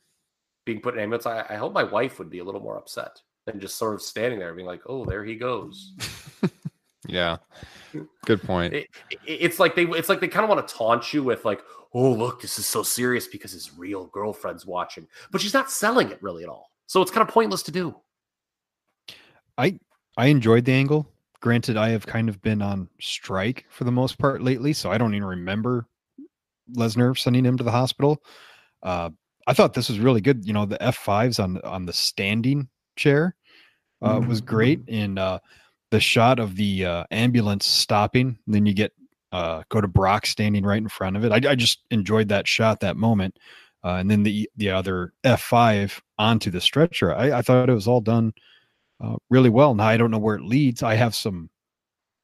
being put in ambulance I, I hope my wife would be a little more upset than just sort of standing there being like oh there he goes [laughs] Yeah. Good point. it, it- it's like they it's like they kind of want to taunt you with like oh look this is so serious because his real girlfriend's watching but she's not selling it really at all so it's kind of pointless to do I I enjoyed the angle. Granted, I have kind of been on strike for the most part lately, so I don't even remember Lesnar sending him to the hospital. Uh, I thought this was really good. You know, the F fives on on the standing chair uh, was great, and uh, the shot of the uh, ambulance stopping. Then you get uh, go to Brock standing right in front of it. I, I just enjoyed that shot, that moment, uh, and then the the other F five onto the stretcher. I, I thought it was all done uh, really well. Now I don't know where it leads. I have some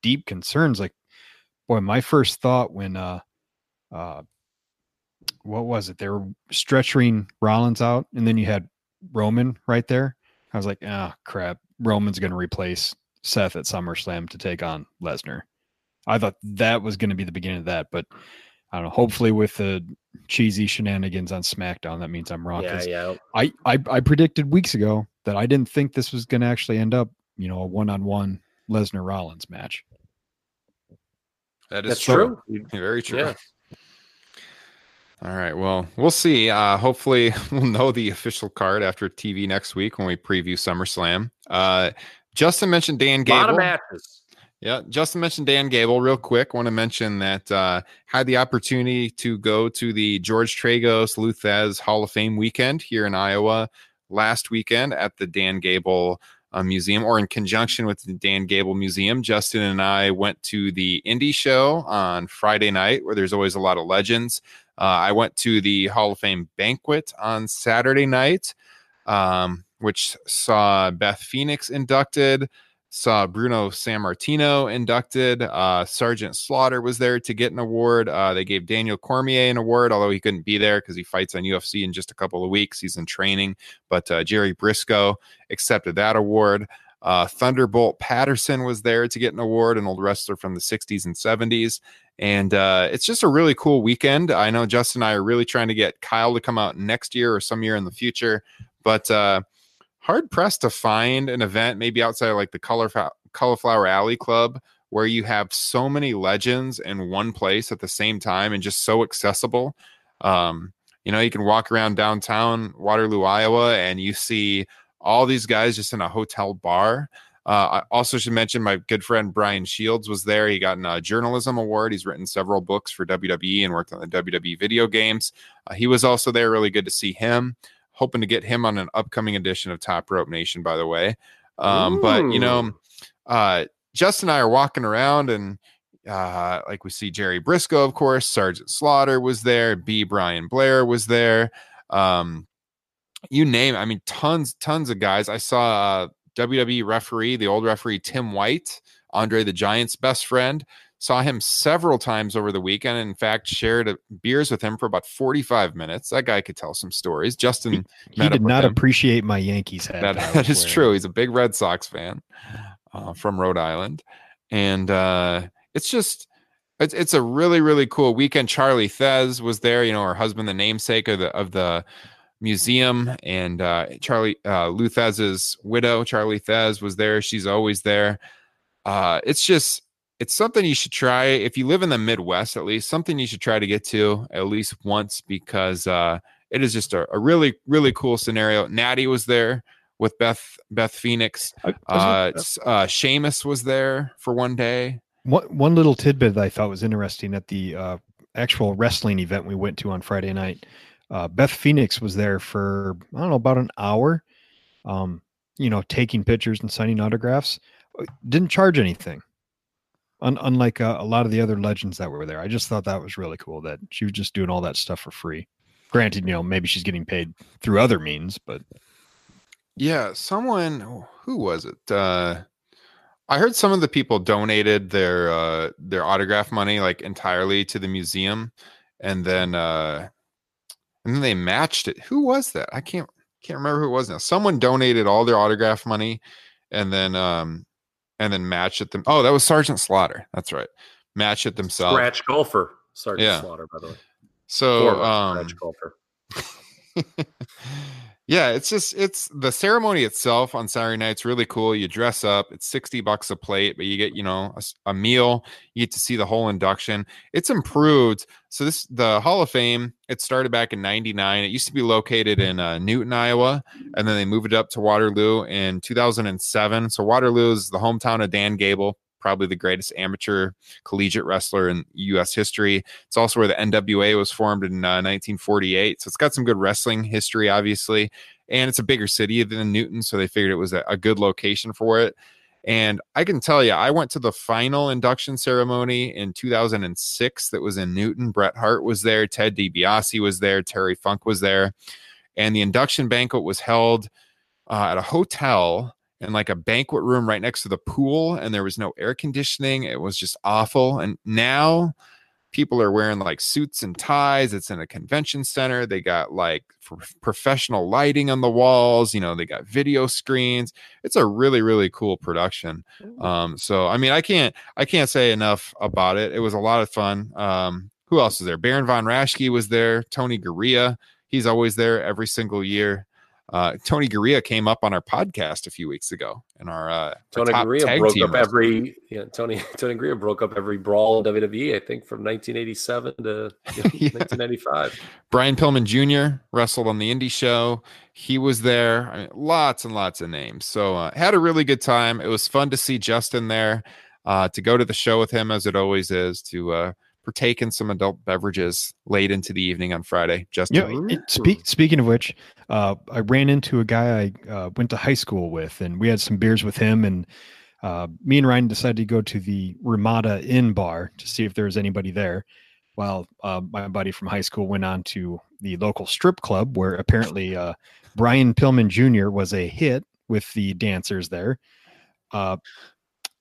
deep concerns. Like, boy, my first thought when uh, uh, what was it? They were stretching Rollins out, and then you had Roman right there. I was like, ah, crap. Roman's going to replace Seth at SummerSlam to take on Lesnar. I thought that was going to be the beginning of that, but I don't know. Hopefully, with the cheesy shenanigans on SmackDown, that means I'm wrong. Yeah, yeah. I, I I predicted weeks ago that I didn't think this was going to actually end up, you know, a one-on-one Lesnar Rollins match. That is That's true. [laughs] Very true. Yeah. All right. Well, we'll see. Uh, hopefully, [laughs] we'll know the official card after TV next week when we preview SummerSlam. Uh, Justin mentioned Dan Gable. A lot of matches. Yeah, Justin mentioned Dan Gable real quick. Want to mention that uh, had the opportunity to go to the George Tragos Lou Thesz Hall of Fame weekend here in Iowa last weekend at the Dan Gable uh, Museum, or in conjunction with the Dan Gable Museum. Justin and I went to the indie show on Friday night, where there's always a lot of legends. Uh, I went to the Hall of Fame banquet on Saturday night, um, which saw Beth Phoenix inducted saw Bruno Sammartino inducted. Uh, Sergeant Slaughter was there to get an award. Uh, they gave Daniel Cormier an award, although he couldn't be there because he fights on UFC in just a couple of weeks. He's in training. But uh, Jerry Briscoe accepted that award. Uh, Thunderbolt Patterson was there to get an award, an old wrestler from the 60s and 70s. And uh, it's just a really cool weekend. I know Justin and I are really trying to get Kyle to come out next year or some year in the future. But uh, hard pressed to find an event maybe outside of like the color cauliflower alley club where you have so many legends in one place at the same time and just so accessible um you know you can walk around downtown waterloo iowa and you see all these guys just in a hotel bar uh, I also should mention my good friend Brian Shields was there. He got a journalism award. He's written several books for WWE and worked on the WWE video games. Uh, he was also there. Really good to see him hoping to get him on an upcoming edition of Top Rope Nation, by the way. Um, but you know, uh, Justin and I are walking around and uh, like we see Jerry Briscoe, of course, Sergeant Slaughter was there, B. Brian Blair was there. Um, you name, it. I mean, tons, tons of guys. I saw uh, WWE referee, the old referee Tim White, Andre the Giant's best friend. Saw him several times over the weekend. In fact, shared a, beers with him for about 45 minutes. That guy could tell some stories. Justin He up did not appreciate my Yankees hat. That, that [laughs] is wearing. true. He's a big Red Sox fan uh, from Rhode Island, and uh, it's just it's it's a really really cool weekend. Charlie Thesz was there. You know, her husband, the namesake of the of the museum, and uh, Charlie uh, Lou Thesz's widow, Charlie Thesz, was there. She's always there. Uh, it's just it's something you should try if you live in the Midwest, at least something you should try to get to at least once because uh, it is just a, a really really cool scenario. Natty was there with Beth Beth Phoenix. Uh, was- uh, Sheamus was there for one day. One one little tidbit that I thought was interesting at the uh, actual wrestling event we went to on Friday night. Uh, Beth Phoenix was there for I don't know about an hour, um, you know, taking pictures and signing autographs. Uh, Didn't charge anything, Un- unlike uh, a lot of the other legends that were there. I just thought that was really cool that she was just doing all that stuff for free. Granted, you know, maybe she's getting paid through other means, but Yeah, someone oh, who was it? Uh I heard some of the people donated their uh their autograph money like entirely to the museum and then uh and then they matched it. Who was that? I can't can't remember who it was now. Someone donated all their autograph money and then um and then match it them. Oh, that was Sergeant Slaughter. That's right. Match it themselves. Scratch golfer. Sergeant Yeah. Slaughter, by the way. So Former um scratch golfer. [laughs] [laughs] yeah, it's just it's the ceremony itself on Saturday night's really cool. You dress up, it's 60 bucks a plate, but you get, you know, a meal, you get to see the whole induction. It's improved. So this the Hall of Fame, it started back in 99. It used to be located in uh, Newton, Iowa, and then they moved it up to Waterloo in 2007. So Waterloo is the hometown of Dan Gable, probably the greatest amateur collegiate wrestler in US history. It's also where the NWA was formed in uh, 1948. So it's got some good wrestling history, obviously. And it's a bigger city than Newton. So they figured it was a, a good location for it. And I can tell you, I went to the final induction ceremony in 2006 that was in Newton. Bret Hart was there, Ted DiBiase was there, Terry Funk was there. And the induction banquet was held uh, at a hotel in like a banquet room right next to the pool. And there was no air conditioning. It was just awful. And now people are wearing like suits and ties. It's in a convention center. They got like professional lighting on the walls. You know, they got video screens. It's a really really cool production. Um, so I mean, I can't I can't say enough about it. It was a lot of fun. Um, who else was there? Baron von Raschke was there. Tony Garea. He's always there every single year. Uh, Tony Garea came up on our podcast a few weeks ago, and our uh, Tony top Garea broke team up every yeah, Tony [laughs] Tony Garea broke up every brawl in WWE. I think from 1987 to you [laughs] know, Yeah. 1995. Brian Pillman Jr. wrestled on the indie show. He was there. I mean, lots and lots of names. So uh, had a really good time. It was fun to see Justin there, uh, to go to the show with him as it always is, to uh, partake in some adult beverages late into the evening on Friday. Justin, Yeah. speak, speaking of which, uh, I ran into a guy I uh, went to high school with, and we had some beers with him. And uh, me and Ryan decided to go to the Ramada Inn bar to see if there was anybody there. While uh, my buddy from high school went on to the local strip club, where apparently uh, Brian Pillman Jr. was a hit with the dancers there. Uh,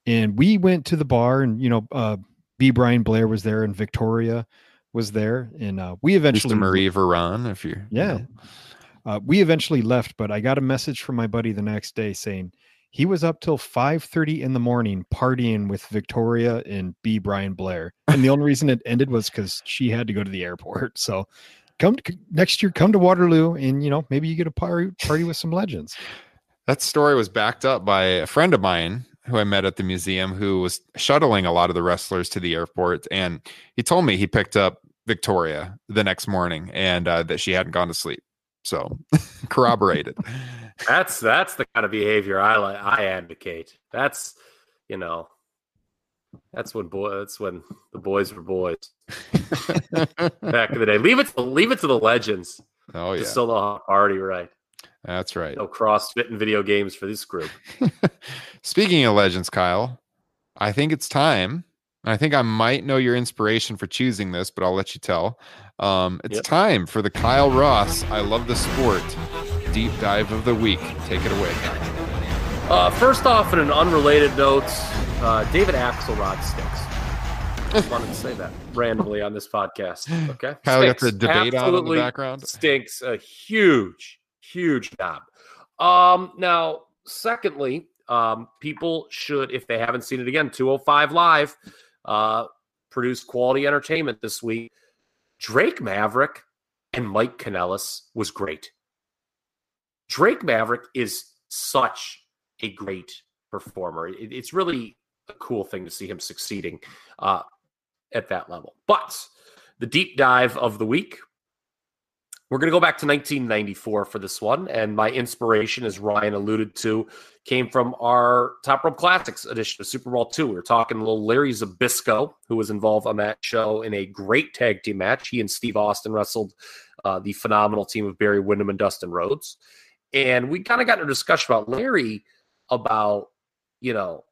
and we went to the bar, and you know, uh, B. Brian Blair was there, and Victoria was there, and uh, we eventually Mr. Marie Varon, if you yeah. know. Uh, we eventually left, but I got a message from my buddy the next day saying he was up till 5:30 in the morning partying with Victoria and B. Brian Blair. And the only reason it ended was because she had to go to the airport. So come to, next year, come to Waterloo and you know, maybe you get a party party with some legends. That story was backed up by a friend of mine who I met at the museum who was shuttling a lot of the wrestlers to the airport. And he told me he picked up Victoria the next morning and uh, that she hadn't gone to sleep. So [laughs] corroborated. That's that's the kind of behavior I like. I advocate. That's you know, that's when boy. That's when the boys were boys [laughs] back in the day. Leave it to leave it to the legends. oh, yeah. Still know how to party right. That's right. No CrossFit and video games for this group. [laughs] Speaking of legends, Kyle, I think it's time. I think I might know your inspiration for choosing this, but I'll let you tell. Um, it's Yep. time for the Kyle Ross I Love the Sport deep dive of the week. Take it away. Uh, first off, in an unrelated note, uh, David Axelrod stinks. Just wanted to say that randomly on this podcast. Okay, [laughs] Kyle got the Stinks. debate on in the Absolutely background. Stinks a huge, huge job. Um, now, secondly, um, people should, if they haven't seen it again, 205 Live uh, produced quality entertainment this week. Drake Maverick and Mike Kanellis was great. Drake Maverick is such a great performer. It- it's really a cool thing to see him succeeding uh, at that level. But the deep dive of the week, we're going to go back to 1994 for this one. And my inspiration, as Ryan alluded to, came from our Top Rope Classics edition of SuperBrawl II. We were talking a little Larry Zbyszko, who was involved on that show in a great tag team match. He and Steve Austin wrestled uh, the phenomenal team of Barry Windham and Dustin Rhodes. And we kind of got into a discussion about Larry about, you know,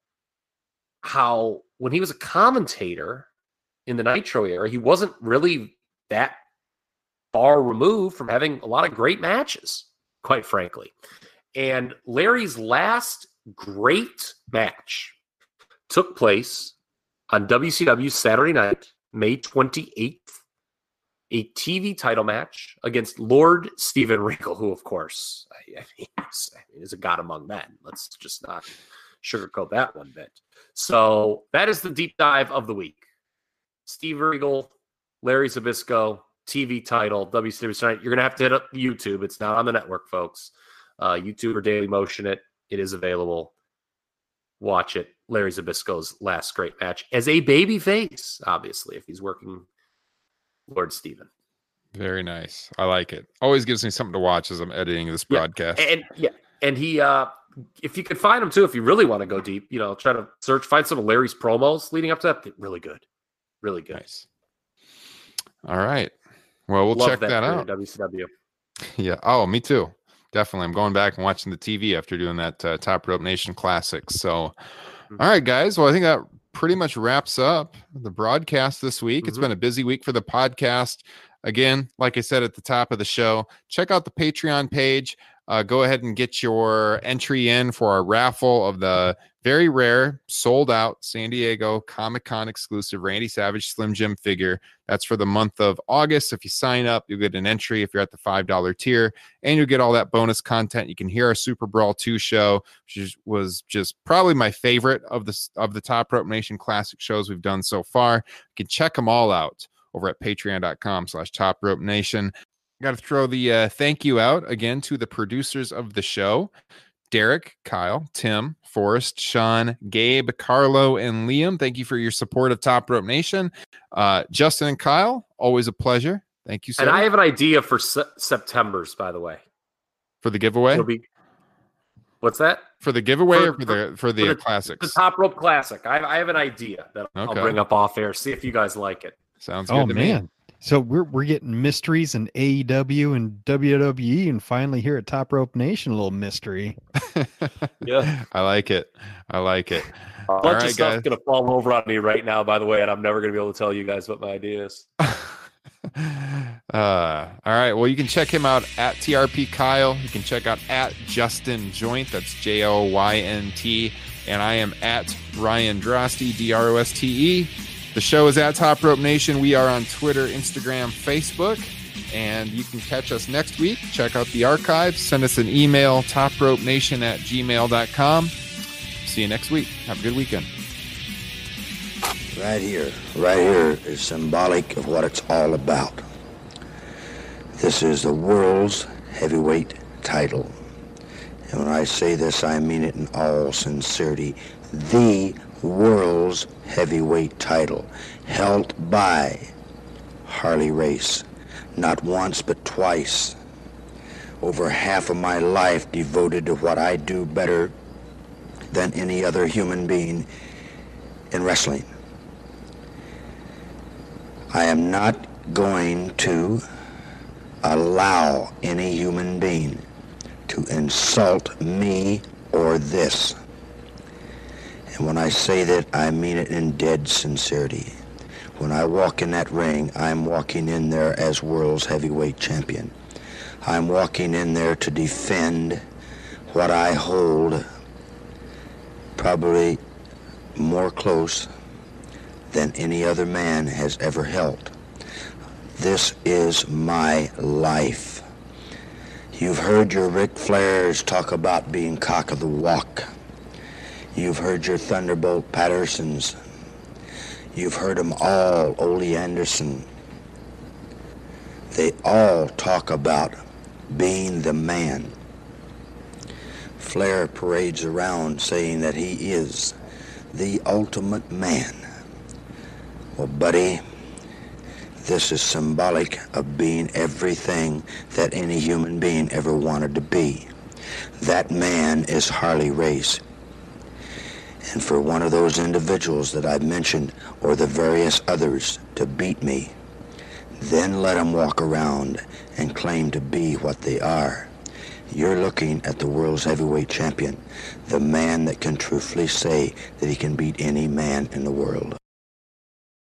how when he was a commentator in the Nitro era, he wasn't really that far removed from having a lot of great matches, quite frankly. And Larry's last great match took place on WCW Saturday night, May 28th, a TV title match against Lord Steven Regal, who, of course, I, I mean, [laughs] is, I mean, is a god among men. Let's just not sugarcoat that one bit. So that is the deep dive of the week. Steve Regal, Larry Zbyszko, TV title, WCW tonight. You're gonna have to hit up YouTube. It's not on the network, folks. Uh, YouTube or Daily Motion it. It is available. Watch it. Larry Zbyszko's last great match as a baby face, obviously, if he's working Lord Steven. Very nice. I like it. Always gives me something to watch as I'm editing this Yeah, broadcast. And yeah, and he uh if you could find him too, if you really want to go deep, you know, try to search, find some of Larry's promos leading up to that. Really good. Really good. Nice. All right. Well, we'll Love check that, period out. WCW. Yeah. Oh, me too. definitely. I'm going back and watching the TV after doing that uh, Top Rope Nation Classic. So, all right, guys. Well, I think that pretty much wraps up the broadcast this week. It's Mhm. been a busy week for the podcast. Again, like I said at the top of the show, check out the Patreon page. Uh, go ahead and get your entry in for our raffle of the very rare, sold out San Diego Comic Con exclusive Randy Savage Slim Jim figure. That's for the month of August. If you sign up, you'll get an entry if you're at the $5 tier, and you'll get all that bonus content. You can hear our Super Brawl 2 show, which was just probably my favorite of the of the Top Rope Nation classic shows we've done so far. You can check them all out over at patreon.com slash top rope nation. Got to throw the uh, thank you out again to the producers of the show Derek, Kyle, Tim, Forrest, Sean, Gabe, Carlo, and Liam. Thank you for your support of Top Rope Nation. Uh, Justin and Kyle, always a pleasure. Thank you, sir, And I have an idea for se- September's, by the way. for the giveaway. It'll be what's that? For the giveaway for- or for the for the, for the- classics? The Top Rope Classic. I, I have an idea that I'll bring up off air. See if you guys like it. Sounds good Oh to me. Man. So we're we're getting mysteries and AEW and WWE and finally here at Top Rope Nation a little mystery. [laughs] Yeah. [laughs] I like it. I like it. A bunch right, of stuff's guys. gonna fall over on me right now, by the way, and I'm never gonna be able to tell you guys what my idea is. [laughs] uh, all right. Well, you can check him out at TRP Kyle. You can check out at Justin Joynt. That's J O Y N T. And I am at Ryan Droste, D R O S T E. The show is at Top Rope Nation. We are on Twitter, Instagram, Facebook. And you can catch us next week. Check out the archives. Send us an email, topropenation at gmail.com. See you next week. Have a good weekend. Right here, right here is symbolic of what it's all about. This is the world's heavyweight title. And when I say this, I mean it in all sincerity. The world's heavyweight title, held by Harley Race. Not once, but twice. Over half of my life devoted to what I do better than any other human being in wrestling. I am not going to allow any human being to insult me or this. And when I say that, I mean it in dead sincerity. When I walk in that ring, I'm walking in there as world's heavyweight champion. I'm walking in there to defend what I hold probably more close than any other man has ever held. This is my life. You've heard your Ric Flairs talk about being cock of the walk. You've heard your Thunderbolt Pattersons. You've heard them all, Ole Anderson. They all talk about being the man. Flair parades around saying that he is the ultimate man. Well, buddy, this is symbolic of being everything that any human being ever wanted to be. That man is Harley Race. And for one of those individuals that I've mentioned, or the various others, to beat me, then let them walk around and claim to be what they are. You're looking at the world's heavyweight champion, the man that can truthfully say that he can beat any man in the world.